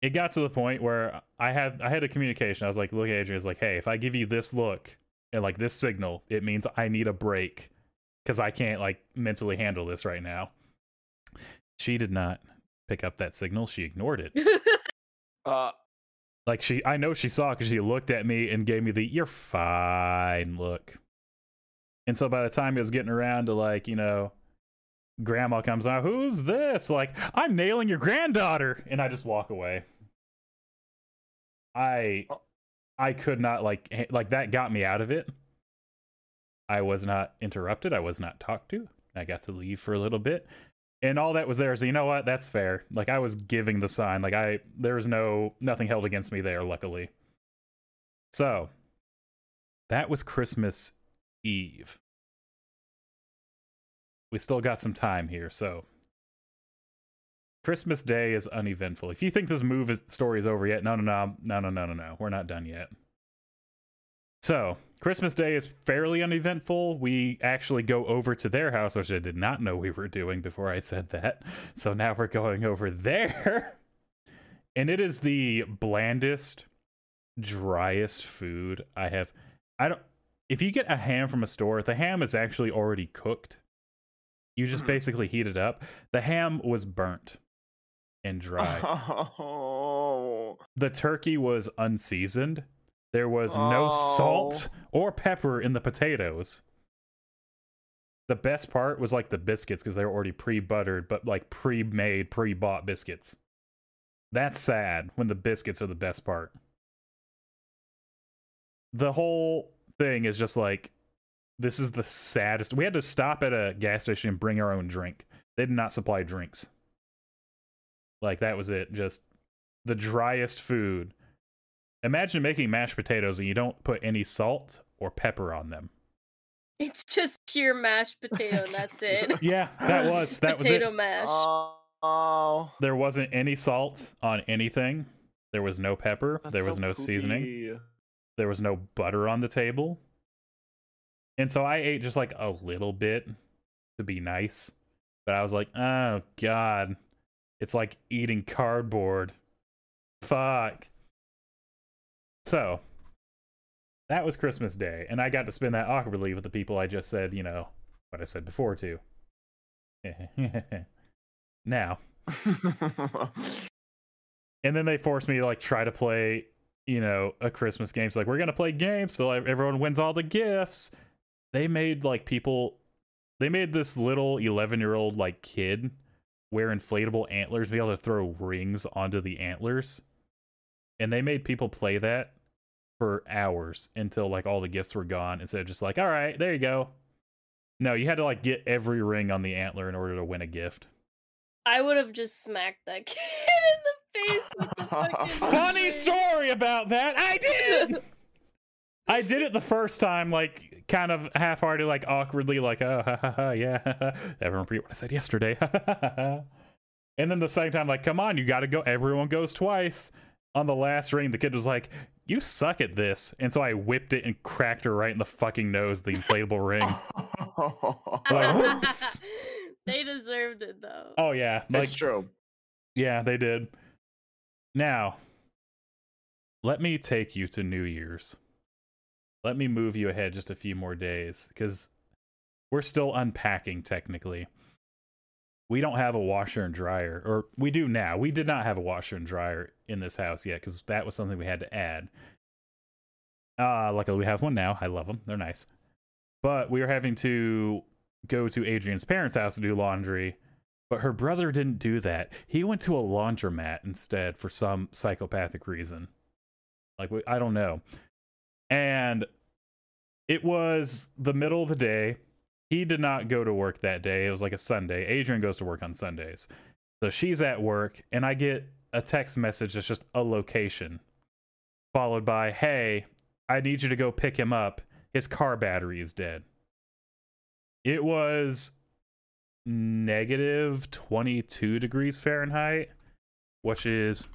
It got to the point where I had I had a communication. I was like, look, Adrian, is like, hey, if I give you this look and like this signal, it means I need a break because I can't like mentally handle this right now. She did not pick up that signal. She ignored it. uh, Like she, I know she saw because she looked at me and gave me the "you're fine" look. And so by the time it was getting around to like, you know, grandma comes out, who's this? Like, I'm nailing your granddaughter, and I just walk away. I, I could not like eh, like that got me out of it. I was not interrupted. I was not talked to. I got to leave for a little bit and all that was there. So you know what? That's fair. Like i was giving the sign. Like i there was no nothing held against me there luckily. So that was christmas eve. We still got some time here so. Christmas day is uneventful. If you think this move is story is over yet no no no no no no no no. We're not done yet so, Christmas Day is fairly uneventful. We actually go over to their house, which I did not know we were doing before I said that. So now we're going over there. And it is the blandest, driest food I have. I don't. if you get a ham from a store, the ham is actually already cooked. You just Mhm. basically heat it up. The ham was burnt and dry. Oh. the turkey was unseasoned. There was no salt oh. or pepper in the potatoes. The best part was like the biscuits because they were already pre-buttered, but like pre-made, pre-bought biscuits. That's sad when the biscuits are the best part. The whole thing is just like this is the saddest. We had to stop at a gas station and bring our own drink. They did not supply drinks. Like that was it. Just the driest food. Imagine making mashed potatoes and you don't put any salt or pepper on them. It's just pure mashed potato, and that's it. Yeah, that was that was potato it. mash. Oh. There wasn't any salt on anything. There was no pepper. That's there was so no seasoning. There was no butter on the table. And so I ate just like a little bit to be nice. But I was like, oh God. It's like eating cardboard. Fuck. So that was Christmas Day. And I got to spend that awkwardly with the people I just said, you know, what I said before to. now. and then they forced me to like try to play you know a christmas game so like we're gonna play games so like, everyone wins all the gifts they made like people they made this little 11 year old like kid wear inflatable antlers be able to throw rings onto the antlers and they made people play that for hours until like all the gifts were gone instead of just like all right there you go no you had to like get every ring on the antler in order to win a gift I would have just smacked that kid in the face with the fucking. funny ring. story about that. I did. I did it the first time, like kind of half-hearted, like awkwardly, like oh ha ha ha yeah. Everyone repeat what I said yesterday. and then the second time, like come on, you got to go. Everyone goes twice. On the last ring, the kid was like, "You suck at this," and so I whipped it and cracked her right in the fucking nose. The inflatable ring. Oh. Like, whoops. they deserved it though. Oh yeah, like it's true. Yeah, they did. Now, let me take you to New Year's. Let me move you ahead just a few more days because we're still unpacking technically. We don't have a washer and dryer, or we do now. We did not have a washer and dryer in this house yet because that was something we had to add. Uh, luckily, we have one now. I love them, they're nice. But we were having to go to Adrian's parents' house to do laundry but her brother didn't do that. He went to a laundromat instead for some psychopathic reason. Like, I don't know. And it was the middle of the day. He did not go to work that day. It was like a Sunday. Adrian goes to work on Sundays. So she's at work, and I get a text message that's just a location, followed by, Hey, I need you to go pick him up. His car battery is dead. It was negative 22 degrees Fahrenheit, which is.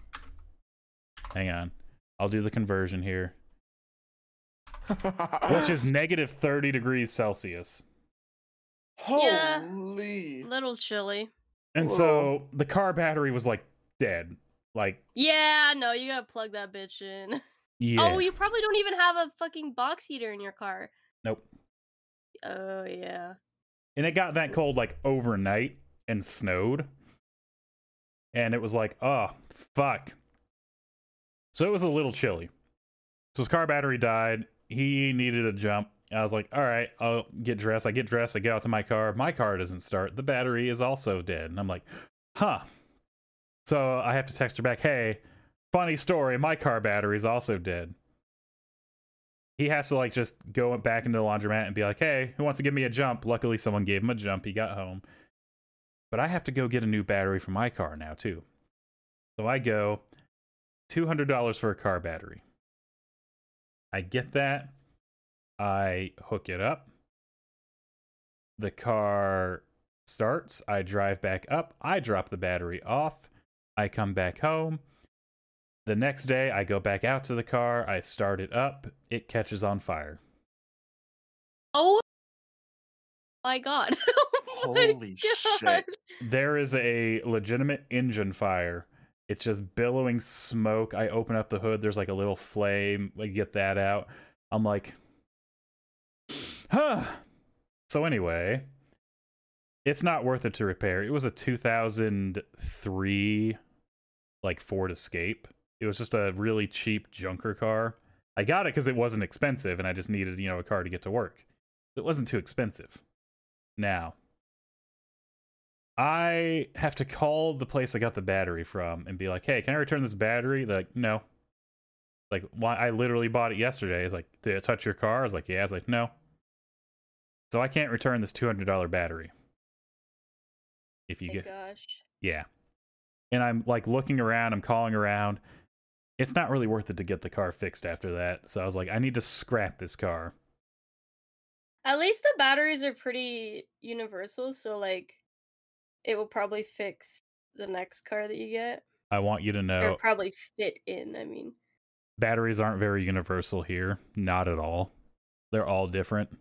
Hang on. I'll do the conversion here. Which is negative 30 degrees Celsius. Yeah. Little chilly. And so the car battery was like dead. Like, Yeah, no, you gotta plug that bitch in. Oh, yeah. Oh, you probably don't even have a fucking box heater in your car. Nope. Oh yeah. And it got that cold like overnight and snowed. And it was like, oh, fuck. So it was a little chilly. So his car battery died. He needed a jump. I was like, all right, I'll get dressed. I get dressed. I get out to my car. My car doesn't start. The battery is also dead. And I'm like, huh. So I have to text her back, hey, funny story. My car battery is also dead. He has to like just go back into the laundromat and be like, hey, who wants to give me a jump? Luckily, someone gave him a jump. He got home. But I have to go get a new battery for my car now, too. So I go, $200 for a car battery. I get that. I hook it up. The car starts. I drive back up. I drop the battery off. I come back home. The next day, I go back out to the car. I start it up. It catches on fire. Oh my god. Oh my Holy God. shit. There is a legitimate engine fire. It's just billowing smoke. I open up the hood. There's like a little flame. I get that out. I'm like, Huh. So anyway, it's not worth it to repair. It was a 2003 like Ford Escape. It was just a really cheap junker car. I got it because it wasn't expensive, and I just needed you know a car to get to work. It wasn't too expensive. Now, I have to call the place I got the battery from and be like, "Hey, can I return this battery?" They're like, "No." Like, why? I literally bought it yesterday. It's like, "Did it touch your car?" I was like, "Yeah." I was like, "No." So I can't return this two hundred dollar battery. If you My get, gosh. yeah. And I'm like looking around, I'm calling around. It's not really worth it to get the car fixed after that. So I was like, I need to scrap this car. At least the batteries are pretty universal, so like it will probably fix the next car that you get. I want you to Or know probably fit in, I mean. batteries aren't very universal here. Not at all. They're all different.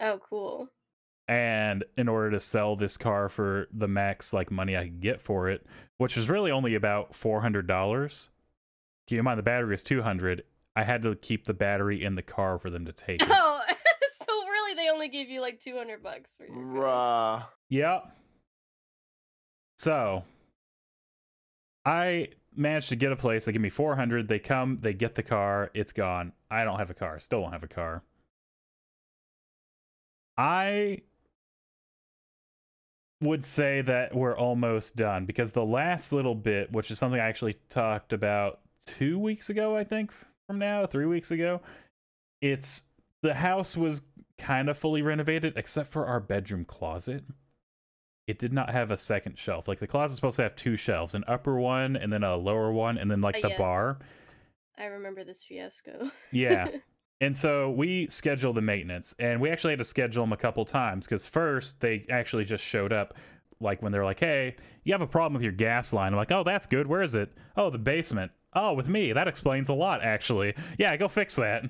Oh, cool. And in order to sell this car for the max like money I could get for it, which was really only about four hundred dollars. Keep in mind the battery is two hundred. I had to keep the battery in the car for them to take it. Oh, so really they only gave you like 200 bucks for your car. Bruh. Yep. So I managed to get a place. They give me 400. They come, they get the car. It's gone. I don't have a car. Still don't have a car. I would say that we're almost done because the last little bit, which is something I actually talked about two weeks ago, I think, from now, three weeks ago, it's the house was kind of fully renovated except for our bedroom closet it did not have a second shelf. Like the closet's supposed to have two shelves, an upper one and then a lower one, and then like Uh, the yes. bar. I remember this fiasco. Yeah. And so we scheduled the maintenance, and we actually had to schedule them a couple times because first they actually just showed up, like when they're like, "Hey, you have a problem with your gas line." I'm like, "Oh, that's good. Where is it? Oh, the basement. Oh, with me. That explains a lot, actually. Yeah, go fix that."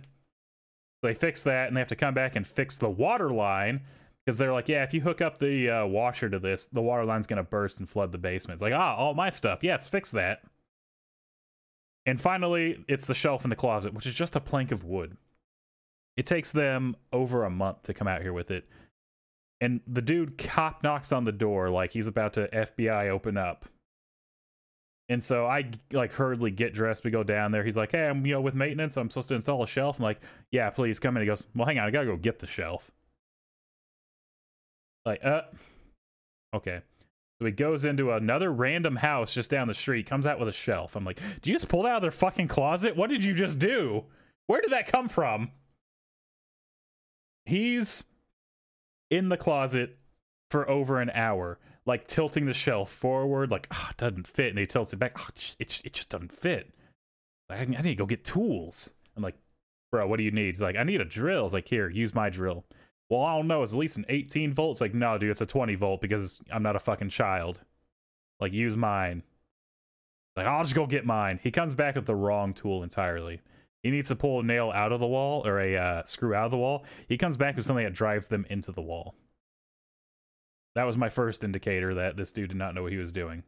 They fix that, and they have to come back and fix the water line because they're like, "Yeah, if you hook up the uh, washer to this, the water line's gonna burst and flood the basement." It's like, "Ah, all my stuff. Yes, fix that." And finally, it's the shelf in the closet, which is just a plank of wood. It takes them over a month to come out here with it. And the dude cop knocks on the door like he's about to FBI open up. And so I like hurriedly get dressed. We go down there. He's like, "Hey, I'm you know with maintenance. I'm supposed to install a shelf." I'm like, "Yeah, please come in." He goes, "Well, hang on. I gotta go get the shelf." Like, uh, okay. So he goes into another random house just down the street. Comes out with a shelf. I'm like, "Did you just pull that out of their fucking closet? What did you just do? Where did that come from?" He's in the closet for over an hour, like tilting the shelf forward, like, ah, it doesn't fit. And he tilts it back. Oh, it, it just doesn't fit. I, I need to go get tools. I'm like, bro, what do you need? He's like, I need a drill. It's like, here, use my drill. Well, I don't know. It's at least an 18 volt. It's like, no, dude, it's a 20 volt because I'm not a fucking child. Like, use mine. Like, I'll just go get mine. He comes back with the wrong tool entirely. He needs to pull a nail out of the wall or a uh, screw out of the wall. He comes back with something that drives them into the wall. That was my first indicator that this dude did not know what he was doing.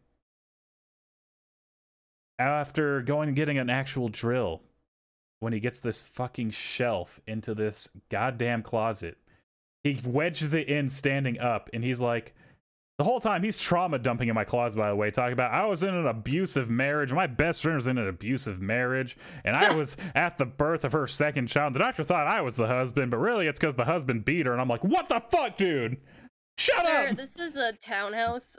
After going and getting an actual drill, when he gets this fucking shelf into this goddamn closet, he wedges it in standing up and he's like, the whole time he's trauma dumping in my closet, by the way, talking about I was in an abusive marriage. My best friend was in an abusive marriage, and I was at the birth of her second child. The doctor thought I was the husband, but really it's because the husband beat her. And I'm like, what the fuck, dude? Shut Sir, up! this is a townhouse.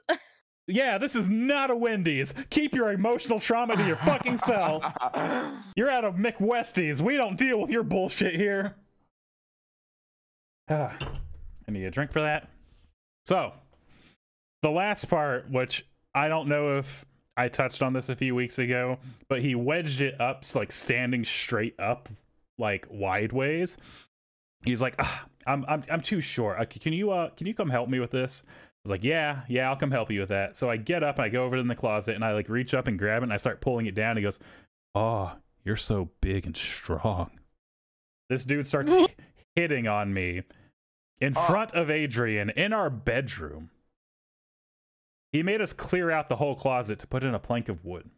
Yeah, this is not a Wendy's. Keep your emotional trauma to your fucking self. You're out of McWesties. We don't deal with your bullshit here. Ah, I need a drink for that. So, the last part, which I don't know if I touched on this a few weeks ago, but he wedged it up, like standing straight up, like wide ways. He's like, ah, I'm, I'm, I'm too short. Can you, uh, can you come help me with this? I was like, yeah, yeah, I'll come help you with that. So I get up and I go over to in the closet and I like reach up and grab it and I start pulling it down. He goes, oh, you're so big and strong. This dude starts hitting on me in front of Adrian in our bedroom. He made us clear out the whole closet to put in a plank of wood.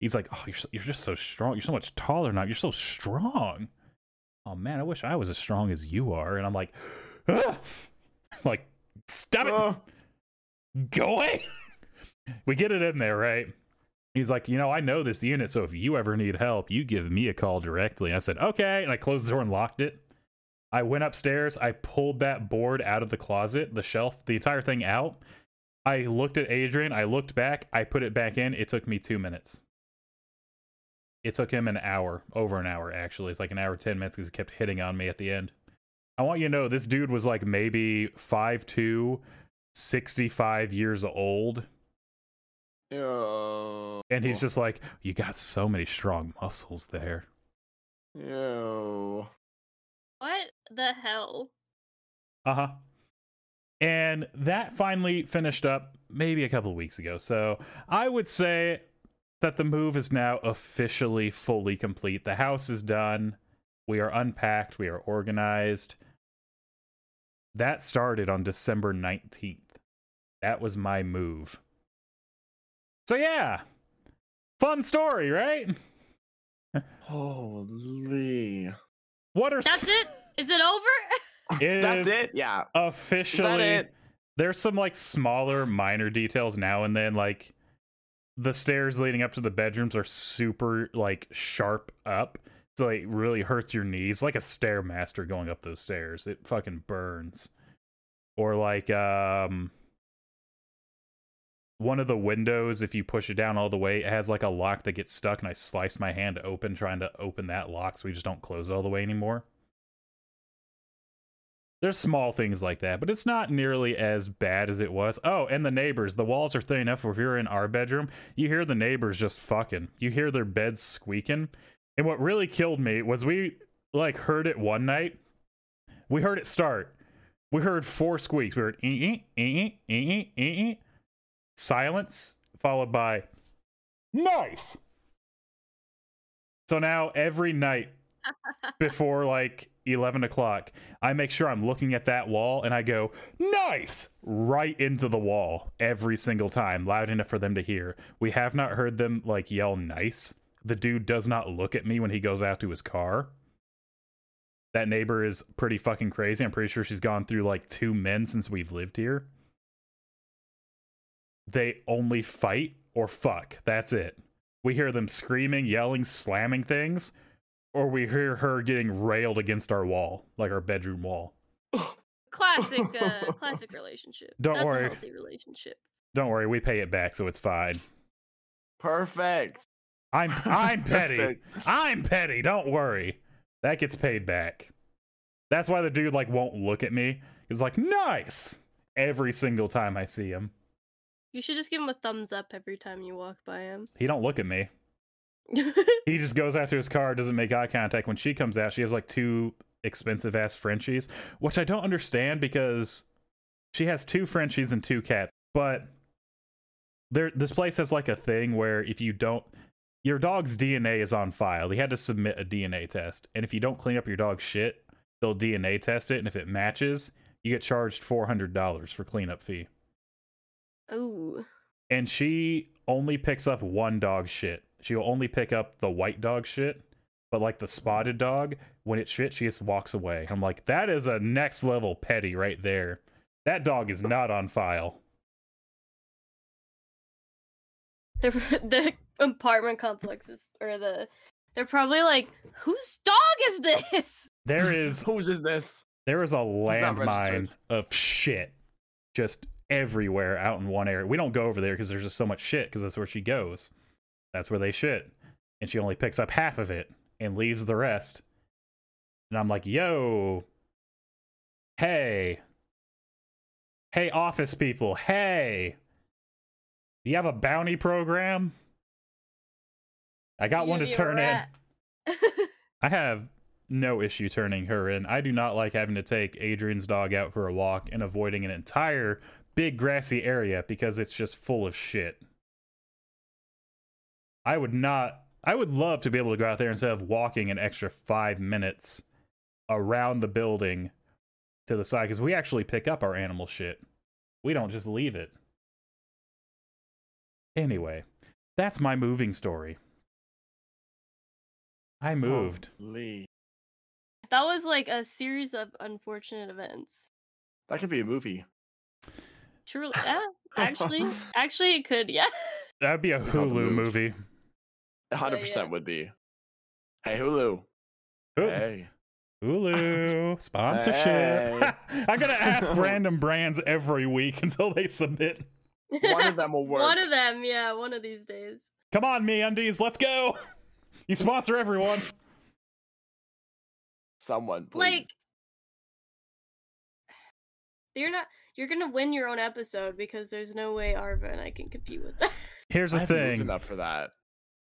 He's like, "Oh, you're so, you're just so strong. You're so much taller now. You're so strong." oh man, I wish I was as strong as you are. And I'm like, "Ah!" like, stop it. Oh, go away. we get it in there, right? He's like, you know, I know this unit, so if you ever need help, you give me a call directly. And I said, okay. And I closed the door and locked it. I went upstairs. I pulled that board out of the closet, the shelf, the entire thing out. I looked at Adrian. I looked back. I put it back in. It took me two minutes. It took him an hour, over an hour, actually. It's like an hour, 10 minutes because he kept hitting on me at the end. I want you to know this dude was like maybe 5'2, 65 years old. ew. And he's just like, You got so many strong muscles there. Ew. What the hell? Uh huh. And that finally finished up maybe a couple of weeks ago. So I would say that the move is now officially fully complete. The house is done. We are unpacked. We are organized. That started on December 19th. That was my move. So yeah. Fun story, right? Holy. What are That's it? Is it over? It That's it? Yeah. officially it? there's some like smaller minor details now and then like the stairs leading up to the bedrooms are super like sharp up so it really hurts your knees like a stairmaster going up those stairs it fucking burns or like um one of the windows if you push it down all the way it has like a lock that gets stuck and i sliced my hand open trying to open that lock so we just don't close it all the way anymore there's small things like that, but it's not nearly as bad as it was. Oh, and the neighbors. The walls are thin enough if you're in our bedroom, you hear the neighbors just fucking. You hear their beds squeaking. And what really killed me was we like heard it one night. We heard it start. We heard four squeaks. We heard silence followed by nice. So now every night before like 11 o'clock, I make sure I'm looking at that wall and I go, nice, right into the wall every single time, loud enough for them to hear. We have not heard them like yell nice. The dude does not look at me when he goes out to his car. That neighbor is pretty fucking crazy. I'm pretty sure she's gone through like two men since we've lived here. They only fight or fuck. That's it. We hear them screaming, yelling, slamming things or we hear her getting railed against our wall, like our bedroom wall. Classic, uh, classic relationship. Don't That's worry. a healthy relationship. Don't worry, we pay it back, so it's fine. Perfect. I'm I'm petty. Perfect. I'm petty. Don't worry, that gets paid back. That's why the dude like won't look at me. He's like nice every single time I see him. You should just give him a thumbs up every time you walk by him. He don't look at me. He just goes after his car, doesn't make eye contact. When she comes out, she has like two expensive ass Frenchies, which I don't understand because she has two Frenchies and two cats. But there, this place has like a thing where if you don't, your dog's DNA is on file. He had to submit a DNA test, and if you don't clean up your dog's shit, they'll DNA test it, and if it matches, you get charged four hundred dollars for cleanup fee. Ooh. and she only picks up one dog shit. She'll only pick up the white dog shit, but like the spotted dog, when it shit, she just walks away. I'm like, that is a next level petty right there. That dog is not on file. The the apartment complexes or the they're probably like, whose dog is this? There is Whose is this? there is a landmine of shit just everywhere out in one area. We don't go over there because there's just so much shit because that's where she goes. That's where they shit. And she only picks up half of it and leaves the rest. And I'm like, yo, hey, hey, office people, hey, do you have a bounty program? I got one to turn in. I have no issue turning her in. I do not like having to take Adrian's dog out for a walk and avoiding an entire big grassy area because it's just full of shit. I would not. I would love to be able to go out there instead of walking an extra five minutes around the building to the side because we actually pick up our animal shit. We don't just leave it. Anyway, that's my moving story. I moved. Holy. that was like a series of unfortunate events. That could be a movie. Truly, yeah. Actually, actually, it could. Yeah. That'd be a Hulu movie. A hundred yeah. percent would be. Hey Hulu. Ooh, Hey. Hulu sponsorship. Hey. I'm gonna ask random brands every week until they submit. One of them will work. One of them, yeah, one of these days. Come on, MeUndies, let's go. You sponsor everyone. Someone, please. Like, you're not. You're gonna win your own episode because there's no way Arva and I can compete with that. Here's the haven't thing. enough for that.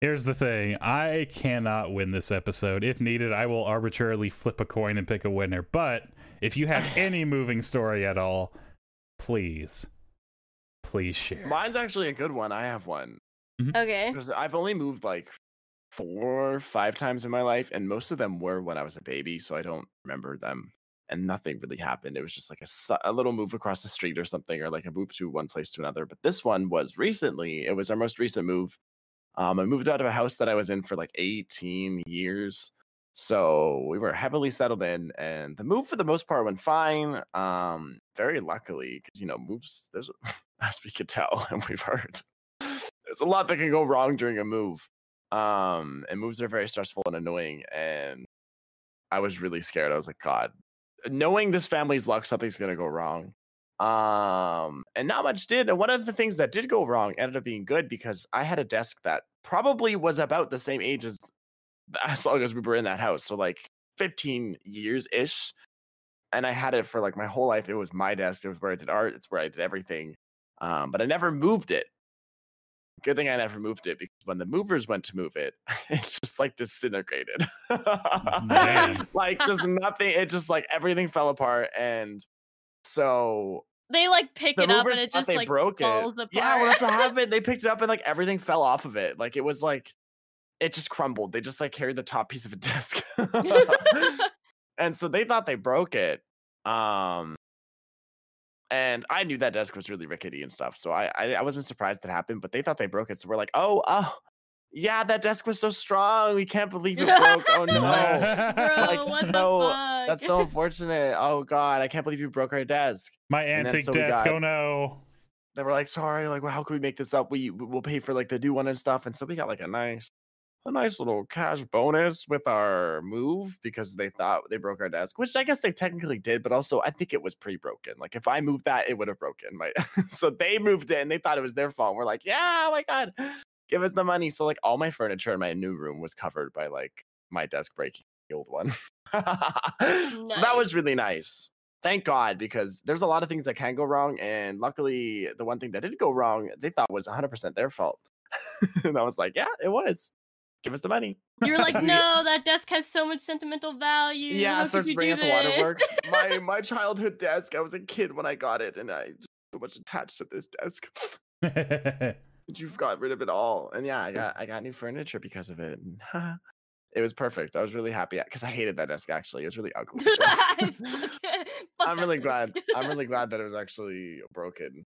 Here's the thing. I cannot win this episode. If needed, I will arbitrarily flip a coin and pick a winner. But if you have any moving story at all, please, please share. Mine's actually a good one. I have one mm-hmm. okay. because I've only moved like four, five times in my life, and most of them were when I was a baby, so I don't remember them. And nothing really happened. It was just like a, a little move across the street or something, or like a move to one place to another. But this one was recently. It was our most recent move. Um, I moved out of a house that I was in for like 18 years. So we were heavily settled in, and the move for the most part went fine. Um, very luckily, because you know, moves there's as we could tell and we've heard, there's a lot that can go wrong during a move. Um, and moves are very stressful and annoying. And I was really scared. I was like, God, knowing this family's luck, something's gonna go wrong. Um, and not much did. And one of the things that did go wrong ended up being good because I had a desk that probably was about the same age as as long as we were in that house. So like 15 years ish. And I had it for like my whole life. It was my desk. It was where I did art. It's where I did everything. Um, but I never moved it. Good thing I never moved it because when the movers went to move it, it just like disintegrated. Like just nothing. It just like everything fell apart. And so They like pick the it up and it just they like broke falls it. apart. Yeah, well, that's what happened. They picked it up and like everything fell off of it. Like it was like it just crumbled. They just like carried the top piece of a desk. and so they thought they broke it. Um and I knew that desk was really rickety and stuff. So I, I I wasn't surprised that happened, but they thought they broke it. So we're like, oh, oh, yeah, that desk was so strong. We can't believe it broke. Oh no. Bro, Like, what so- the fuck? That's so unfortunate. Oh god, I can't believe you broke our desk. My antique so desk. got- Oh no. they were like, sorry, like, well, how can we make this up? We we'll pay for like the new one and stuff. And so we got like a nice, a nice little cash bonus with our move because they thought they broke our desk, which I guess they technically did, but also I think it was pre-broken. Like if I moved that, it would have broken. My so they moved it and they thought it was their fault. We're like, yeah, oh my god, give us the money. So like all my furniture in my new room was covered by like my desk breaking the old one. so that was really nice thank God, because there's a lot of things that can go wrong. And luckily, the one thing that did go wrong, they thought was 100% their fault. and I was like, yeah, it was. Give us the money. You're like, no, that desk has so much sentimental value. Yeah, How starts bringing up this?" my my childhood desk. I was a kid when I got it, and I just so much attached to this desk. But you've got rid of it all, and yeah, I got I got new furniture because of it. and it was perfect. I was really happy because I hated that desk. Actually, it was really ugly. so- I I'm really glad. I'm really glad that it was actually broken.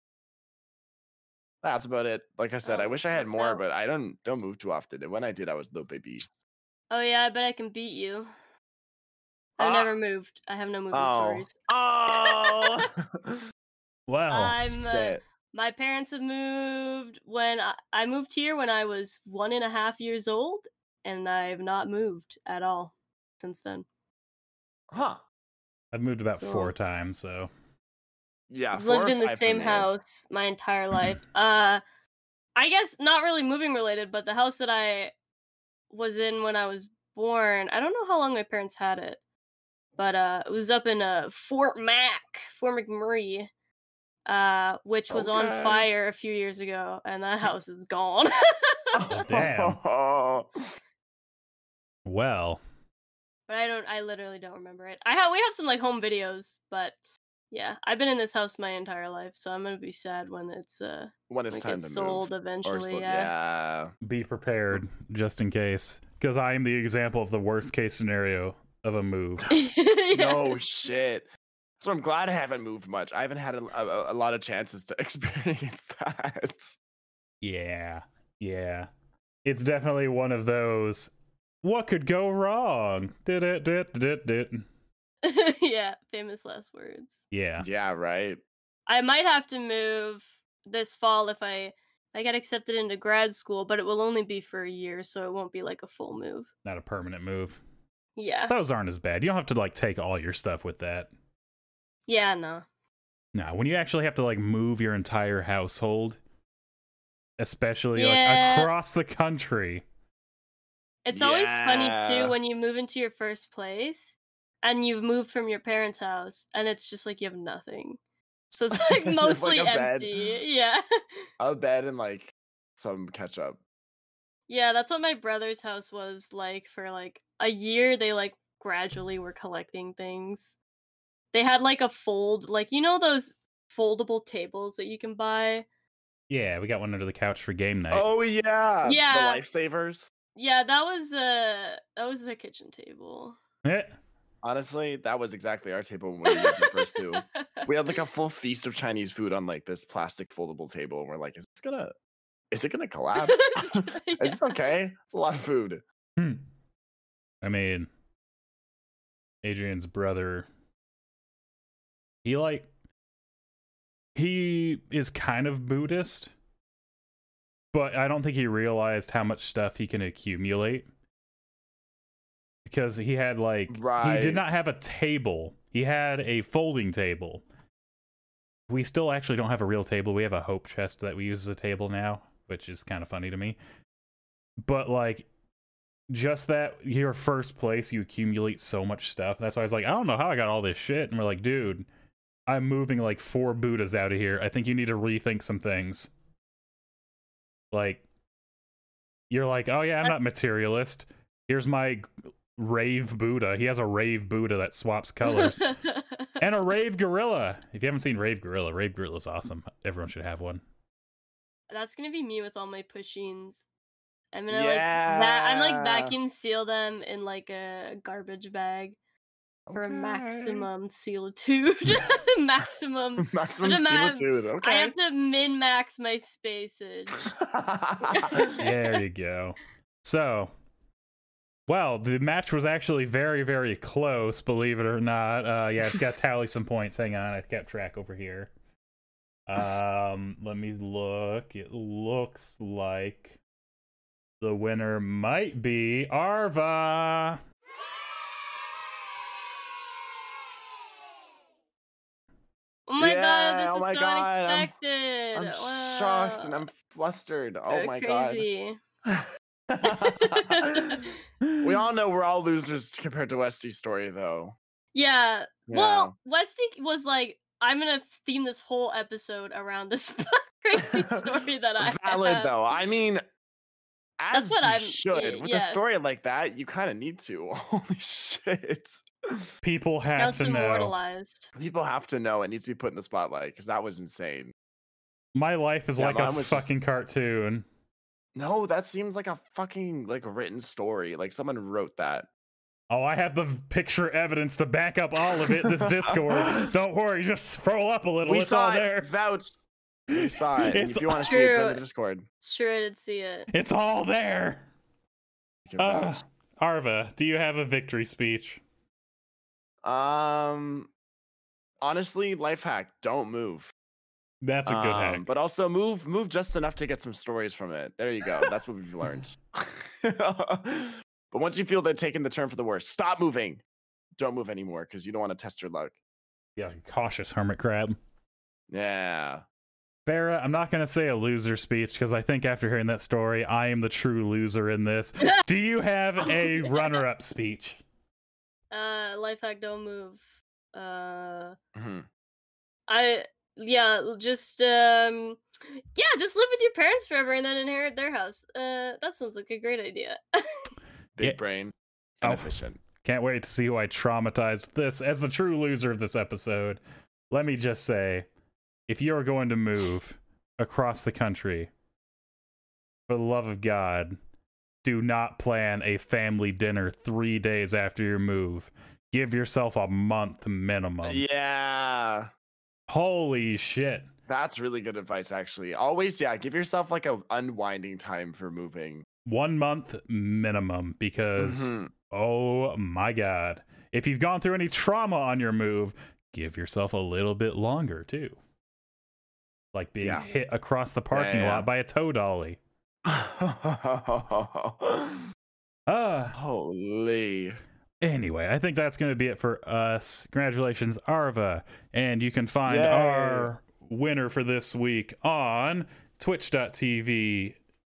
That's about it. Like I said, I Oh, wish I had more, no. but I don't don't move too often. And when I did, I was little baby. Oh yeah, I bet I can beat you. I've Ah. never moved. I have no moving Oh. stories. Oh, well, I'm uh. My parents have moved when I, I moved here when I was one and a half years old, and I've not moved at all since then. Huh? I've moved about So- four times, so Yeah. I've four or lived in the same me is- house my entire life. Uh, I guess not really moving related, but the house that I was in when I was born, I don't know how long my parents had it, but uh, it was up in uh, Fort Mac, Fort McMurray, uh, which was on fire a few years ago, and that house is gone. Damn. Oh, well. but I don't. I literally don't remember it. I have we have some like home videos, but yeah, I've been in this house my entire life, so I'm gonna be sad when it's uh when when it's it time to sold move. Eventually. so- yeah. yeah. Be prepared just in case, because I am the example of the worst case scenario of a move. Yeah. No shit. So I'm glad I haven't moved much. I haven't had a, a, a lot of chances to experience that. Yeah, yeah. It's definitely one of those. what could go wrong? Did it, did did did. yeah, famous last words. Yeah. Yeah, right. I might have to move this fall if I I get accepted into grad school, but it will only be for a year, so it won't be like a full move. Not a permanent move. Yeah. Those aren't as bad. You don't have to like take all your stuff with that. Yeah, no. No, when you actually have to like move your entire household, especially Yeah. like across the country. It's always funny too when you move into your first place and you've moved from your parents' house and it's just like you have nothing. So it's like You have, like, mostly bed. empty. Yeah. A bed and like some ketchup. Yeah, that's what my brother's house was like for like a year. They like gradually were collecting things. They had like a fold, like you know those foldable tables that you can buy. Yeah, we got one under the couch for game night. Oh yeah. Yeah. The lifesavers. Yeah, that was uh that was a kitchen table. Eh, Honestly, that was exactly our table when we moved first too. We had like a full feast of Chinese food on like this plastic foldable table, and we're like, is this gonna is it gonna collapse? is Yeah. this okay? It's a lot of food. hmm. I mean, Adrian's brother, he like, he is kind of Buddhist, but I don't think he realized how much stuff he can accumulate. Because he had like, he did not have a table, he had a folding table. We still actually don't have a real table. We have a hope chest that we use as a table now, which is kind of funny to me. But like, just that your first place, you accumulate so much stuff. That's why I was like, I don't know how I got all this shit. And we're like, dude, I'm moving like four Buddhas out of here. I think you need to rethink some things. Like, you're like, oh yeah, I'm not materialist. Here's my rave Buddha. He has a rave Buddha that swaps colors. and a rave gorilla. If you haven't seen Rave Gorilla, Rave Gorilla's awesome. Everyone should have one. That's gonna be me with all my pushings. I'm gonna like that. I'm like vacuum seal them in like a garbage bag for Okay. maximum solitude. maximum. maximum But I'm- solitude. I have to min max my spacage. there you go. So, well, the match was actually very, very close, believe it or not. Uh, yeah, it's got to tally some points. Hang on, I kept track over here. Um, let me look. It looks like the winner might be Arva. Oh my Yeah, god, this oh is my so God, I'm- unexpected. I'm shocked and I'm flustered. Oh my crazy. god. we all know we're all losers compared to Westy's story, though. Yeah. Yeah. Well, Westy was like, I'm gonna theme this whole episode around this crazy story that I Valid have. though. I mean, as what you I'm- should y- with yes. a story like that, you kind of need to. Holy shit! People have it's to know. immortalized. People have to know. It needs to be put in the spotlight because that was insane. My life is Yeah, like a mine was just- fucking cartoon. No, that seems like a fucking like a written story. Like someone wrote that. Oh, I have the picture evidence to back up all of it. This Discord. Don't worry, just scroll up a little. we it's saw all it. there. Vouch. We saw it. It's if you want to see it, join the Discord. Sure, I did see it. It's all there. Uh. Arva, do you have a victory speech? Um, honestly, life hack: don't move. That's a good Um, hack. But also move, move just enough to get some stories from it. There you go. That's what we've learned. but once you feel that taking the turn for the worse, stop moving. Don't move anymore because you don't want to test your luck. Yeah, cautious hermit crab. Yeah. Farah, I'm not going to say a loser speech because I think after hearing that story, I am the true loser in this. Do you have a runner up speech? Uh, life hack, don't move. Uh, Mhm. I yeah, just um, yeah, just live with your parents forever and then inherit their house. Uh, that sounds like a great idea. Big Yeah. brain. Oh. Inefficient. Can't wait to see who I traumatized with this. As the true loser of this episode, let me just say if you are going to move across the country, for the love of God, do not plan a family dinner three days after your move. Give yourself a month minimum. Yeah. Holy shit. That's really good advice, actually. Always, yeah, give yourself like a unwinding time for moving. one month minimum because Mhm. oh my god. If you've gone through any trauma on your move, give yourself a little bit longer too. Like being Yeah. hit across the parking yeah. lot by a tow dolly. Ah, Holy. Anyway, I think that's going to be it for us. Congratulations, Arva. And you can find Yay. our winner for this week on twitch.tv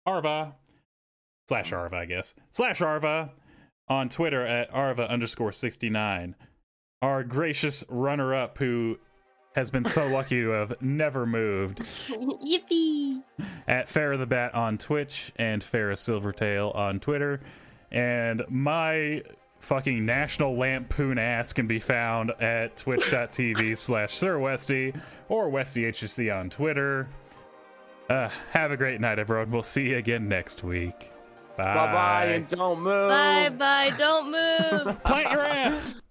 Arva slash Arva, I guess, slash Arva on Twitter at Arva underscore 69. Our gracious runner up who has been so lucky to have never moved Yippee! at Farah the Bat on Twitch and Farah Silvertail on Twitter. And my fucking national lampoon ass can be found at twitch.tv slash Sir Westy or WestyHC on Twitter. Uh, have a great night, everyone. We'll see you again next week. Bye. Bye bye and don't move. Bye bye, don't move! Plant your ass!